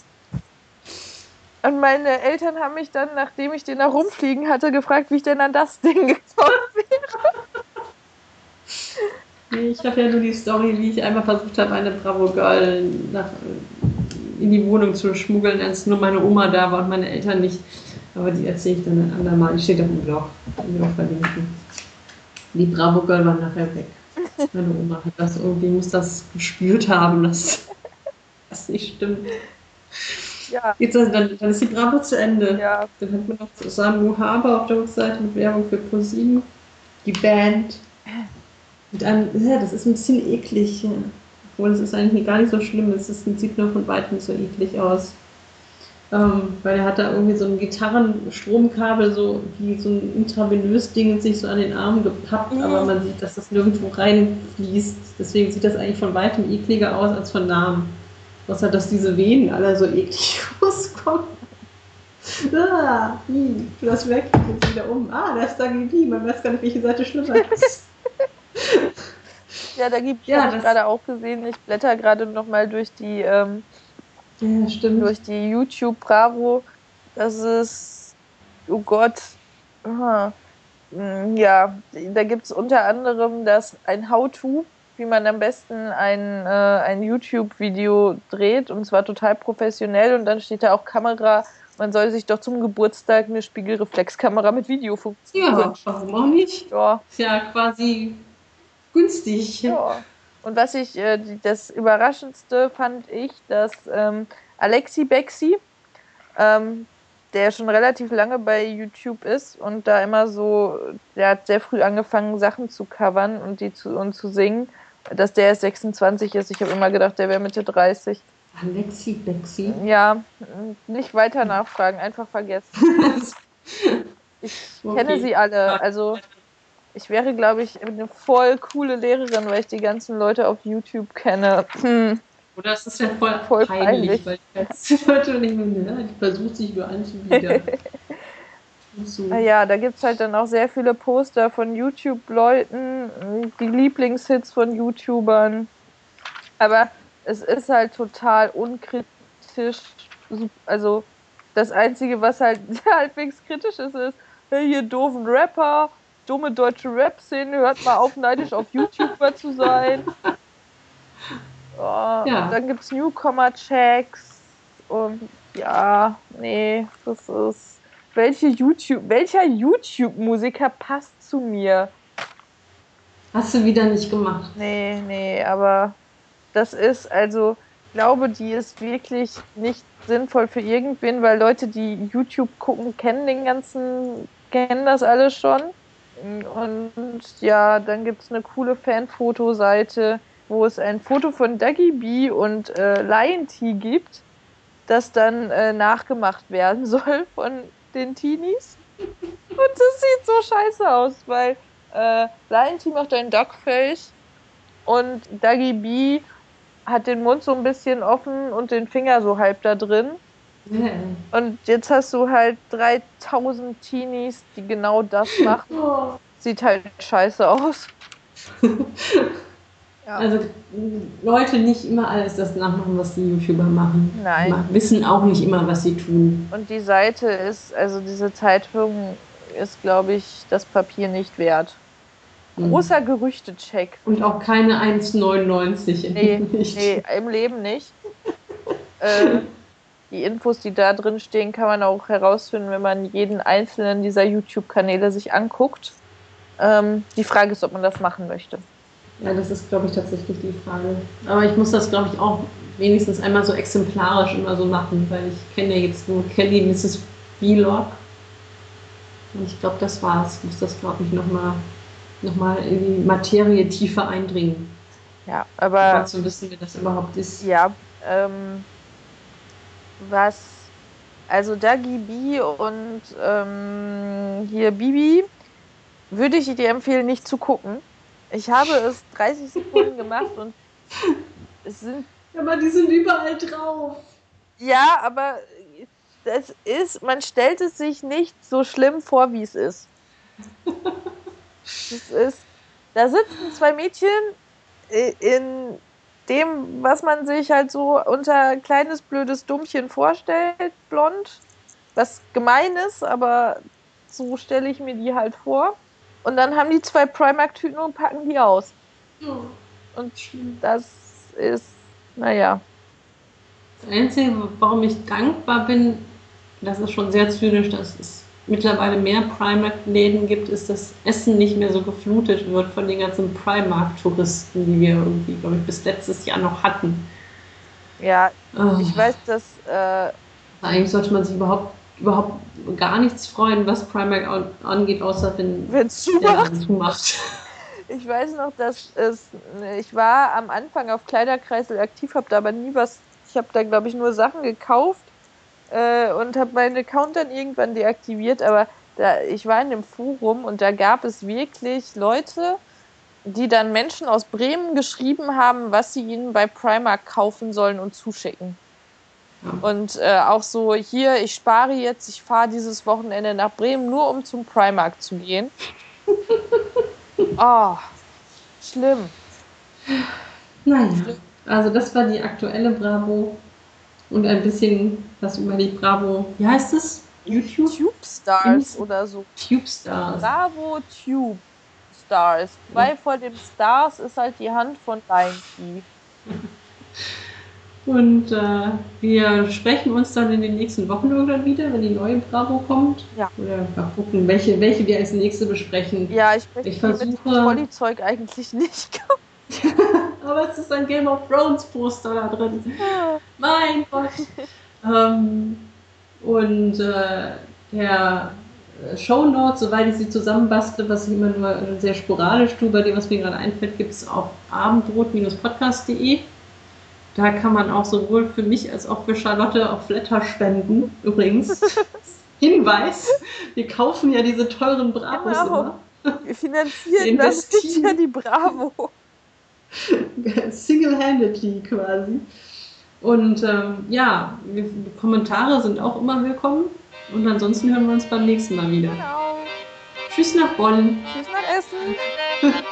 Und meine Eltern haben mich dann, nachdem ich den da rumfliegen hatte, gefragt, wie ich denn an das Ding gekommen wäre. Ich habe ja nur die Story, wie ich einmal versucht habe, eine Bravo Girl nach, in die Wohnung zu schmuggeln, als nur meine Oma da war und meine Eltern nicht. Aber die erzähle ich dann ein andermal. Die steht auf dem Blog. Verlinken. Die Bravo Girl war nachher weg. Meine Oma hat das irgendwie, muss das gespürt haben, dass das nicht stimmt. Ja. Jetzt, also, dann, dann ist die Bravo zu Ende. Ja. Dann hat man noch Samu Haber auf der Rückseite mit Werbung für ProSieben. Die Band. Mit einem, ja, das ist ein bisschen eklig. Ja. Obwohl es ist eigentlich gar nicht so schlimm. Es ist, sieht nur von weitem so eklig aus. Ähm, weil er hat da irgendwie so ein Gitarrenstromkabel, so wie so ein intravenös Ding sich so an den Arm gepappt, mhm. aber man sieht, dass das nirgendwo reinfließt. Deswegen sieht das eigentlich von weitem ekliger aus als von Namen. Außer dass diese Venen alle so eklig rauskommen. Ah, hm, das weg, jetzt wieder um. Ah, da ist Dagi man weiß gar nicht, welche Seite schlimmer ist. ja, da gibt ja, habe ich gerade auch gesehen. Ich blätter gerade nochmal durch die ähm, ja, stimmt. Durch die YouTube Bravo. Das ist, oh Gott, aha. Hm, ja, da gibt es unter anderem das ein How-To, wie man am besten ein, äh, ein YouTube-Video dreht und zwar total professionell und dann steht da auch Kamera, man soll sich doch zum Geburtstag eine Spiegelreflexkamera mit Videofunktion Ja, warum auch nicht? Ja. Ist ja quasi günstig. Ja. Und was ich, äh, das Überraschendste fand ich, dass ähm, Alexi Bexi, ähm, der schon relativ lange bei YouTube ist und da immer so, der hat sehr früh angefangen, Sachen zu covern und die zu, und zu singen, dass der erst 26 ist. Ich habe immer gedacht, der wäre Mitte 30. Alexi Bexi? Ja, nicht weiter nachfragen, einfach vergessen. ich okay. kenne sie alle, also ich wäre, glaube ich, eine voll coole Lehrerin, weil ich die ganzen Leute auf YouTube kenne. Hm. Oder ist ja voll, voll peinlich, peinlich, weil die Leute nicht mehr, die versucht sich nur anzubieten. so. Ja, da gibt es halt dann auch sehr viele Poster von YouTube-Leuten, die Lieblingshits von YouTubern. Aber es ist halt total unkritisch. Also das Einzige, was halt halbwegs kritisch ist, ist, hey, hier doofen Rapper, dumme deutsche Rap-Szene, hört mal auf, neidisch auf YouTuber zu sein. Oh, ja. Dann gibt es Newcomer-Checks und ja, nee, das ist. Welche YouTube, welcher YouTube-Musiker passt zu mir? Hast du wieder nicht gemacht. Nee, nee, aber das ist also, ich glaube, die ist wirklich nicht sinnvoll für irgendwen, weil Leute, die YouTube gucken, kennen den ganzen, kennen das alles schon. Und ja, dann gibt es eine coole Fanfotoseite, wo es ein Foto von Duggy B und äh, Lion T gibt, das dann äh, nachgemacht werden soll von den Teenies. Und das sieht so scheiße aus, weil äh, Lion T macht ein Duckface und Duggy B hat den Mund so ein bisschen offen und den Finger so halb da drin. Und jetzt hast du halt 3000 Teenies, die genau das machen. Sieht halt scheiße aus. Ja. Also Leute nicht immer alles das nachmachen, was die YouTuber machen. Nein. Mal wissen auch nicht immer, was sie tun. Und die Seite ist, also diese Zeitung ist, glaube ich, das Papier nicht wert. Hm. Großer Gerüchtecheck. Und auch keine 1,99 nee, nee, im Leben nicht. äh, die Infos, die da drin stehen, kann man auch herausfinden, wenn man jeden einzelnen dieser YouTube-Kanäle sich anguckt. Ähm, die Frage ist, ob man das machen möchte. Ja, das ist, glaube ich, tatsächlich die Frage. Aber ich muss das, glaube ich, auch wenigstens einmal so exemplarisch immer so machen, weil ich kenne ja jetzt nur Kelly Mrs. Vlog. Und ich glaube, das war's. Ich muss das, glaube ich, nochmal noch mal in die Materie tiefer eindringen. Ja, aber. Um zu wissen, wie das überhaupt ist. Ja, ähm, was, also Dagi B und ähm, hier Bibi, würde ich dir empfehlen, nicht zu gucken. Ich habe es 30 Sekunden gemacht und es sind. Aber die sind überall drauf. Ja, aber das ist, man stellt es sich nicht so schlimm vor, wie es ist. Das ist, da sitzen zwei Mädchen in dem, was man sich halt so unter kleines, blödes Dummchen vorstellt, blond. Was gemein ist, aber so stelle ich mir die halt vor. Und dann haben die zwei Primark-Tüten und packen die aus. Und das ist, naja. Das Einzige, warum ich dankbar bin, das ist schon sehr zynisch, dass es mittlerweile mehr Primark-Läden gibt, ist dass Essen nicht mehr so geflutet wird von den ganzen Primark-Touristen, die wir irgendwie, glaube ich, bis letztes Jahr noch hatten. Ja, oh. ich weiß, dass. Äh, Eigentlich sollte man sich überhaupt, überhaupt gar nichts freuen, was Primark angeht, außer wenn es zumacht. Ich weiß noch, dass es. Ich war am Anfang auf Kleiderkreisel aktiv, habe da aber nie was. Ich habe da, glaube ich, nur Sachen gekauft äh, und habe meinen Account dann irgendwann deaktiviert, aber da, ich war in dem Forum und da gab es wirklich Leute, die dann Menschen aus Bremen geschrieben haben, was sie ihnen bei Primark kaufen sollen und zuschicken. Und äh, auch so, hier, ich spare jetzt, ich fahre dieses Wochenende nach Bremen, nur um zum Primark zu gehen. oh, schlimm. Naja, also das war die aktuelle Bravo und ein bisschen was über die Bravo, wie heißt es? YouTube? Tube Stars oder so. Tube Stars. Bravo Tube Stars. Weil vor dem Stars ist halt die Hand von Lion Key. Und äh, wir sprechen uns dann in den nächsten Wochen irgendwann wieder, wenn die neue Bravo kommt. Ja. Oder mal gucken, welche, welche wir als nächste besprechen. Ja, ich möchte ich versuche, mit Trolley-Zeug eigentlich nicht Aber es ist ein Game of Thrones Poster da drin. mein Gott. ähm, und äh, der Show Notes, soweit ich sie zusammenbastle, was ich immer nur sehr sporadisch tue, bei dem, was mir gerade einfällt, gibt es auf abendrot-podcast.de. Da kann man auch sowohl für mich als auch für Charlotte auf Flatter spenden, übrigens. Hinweis, wir kaufen ja diese teuren Bravos genau. immer. Wir finanzieren das ja die Bravo. Single-handedly quasi. Und ähm, ja, Kommentare sind auch immer willkommen. Und ansonsten hören wir uns beim nächsten Mal wieder. Genau. Tschüss nach Bonn. Tschüss nach Essen.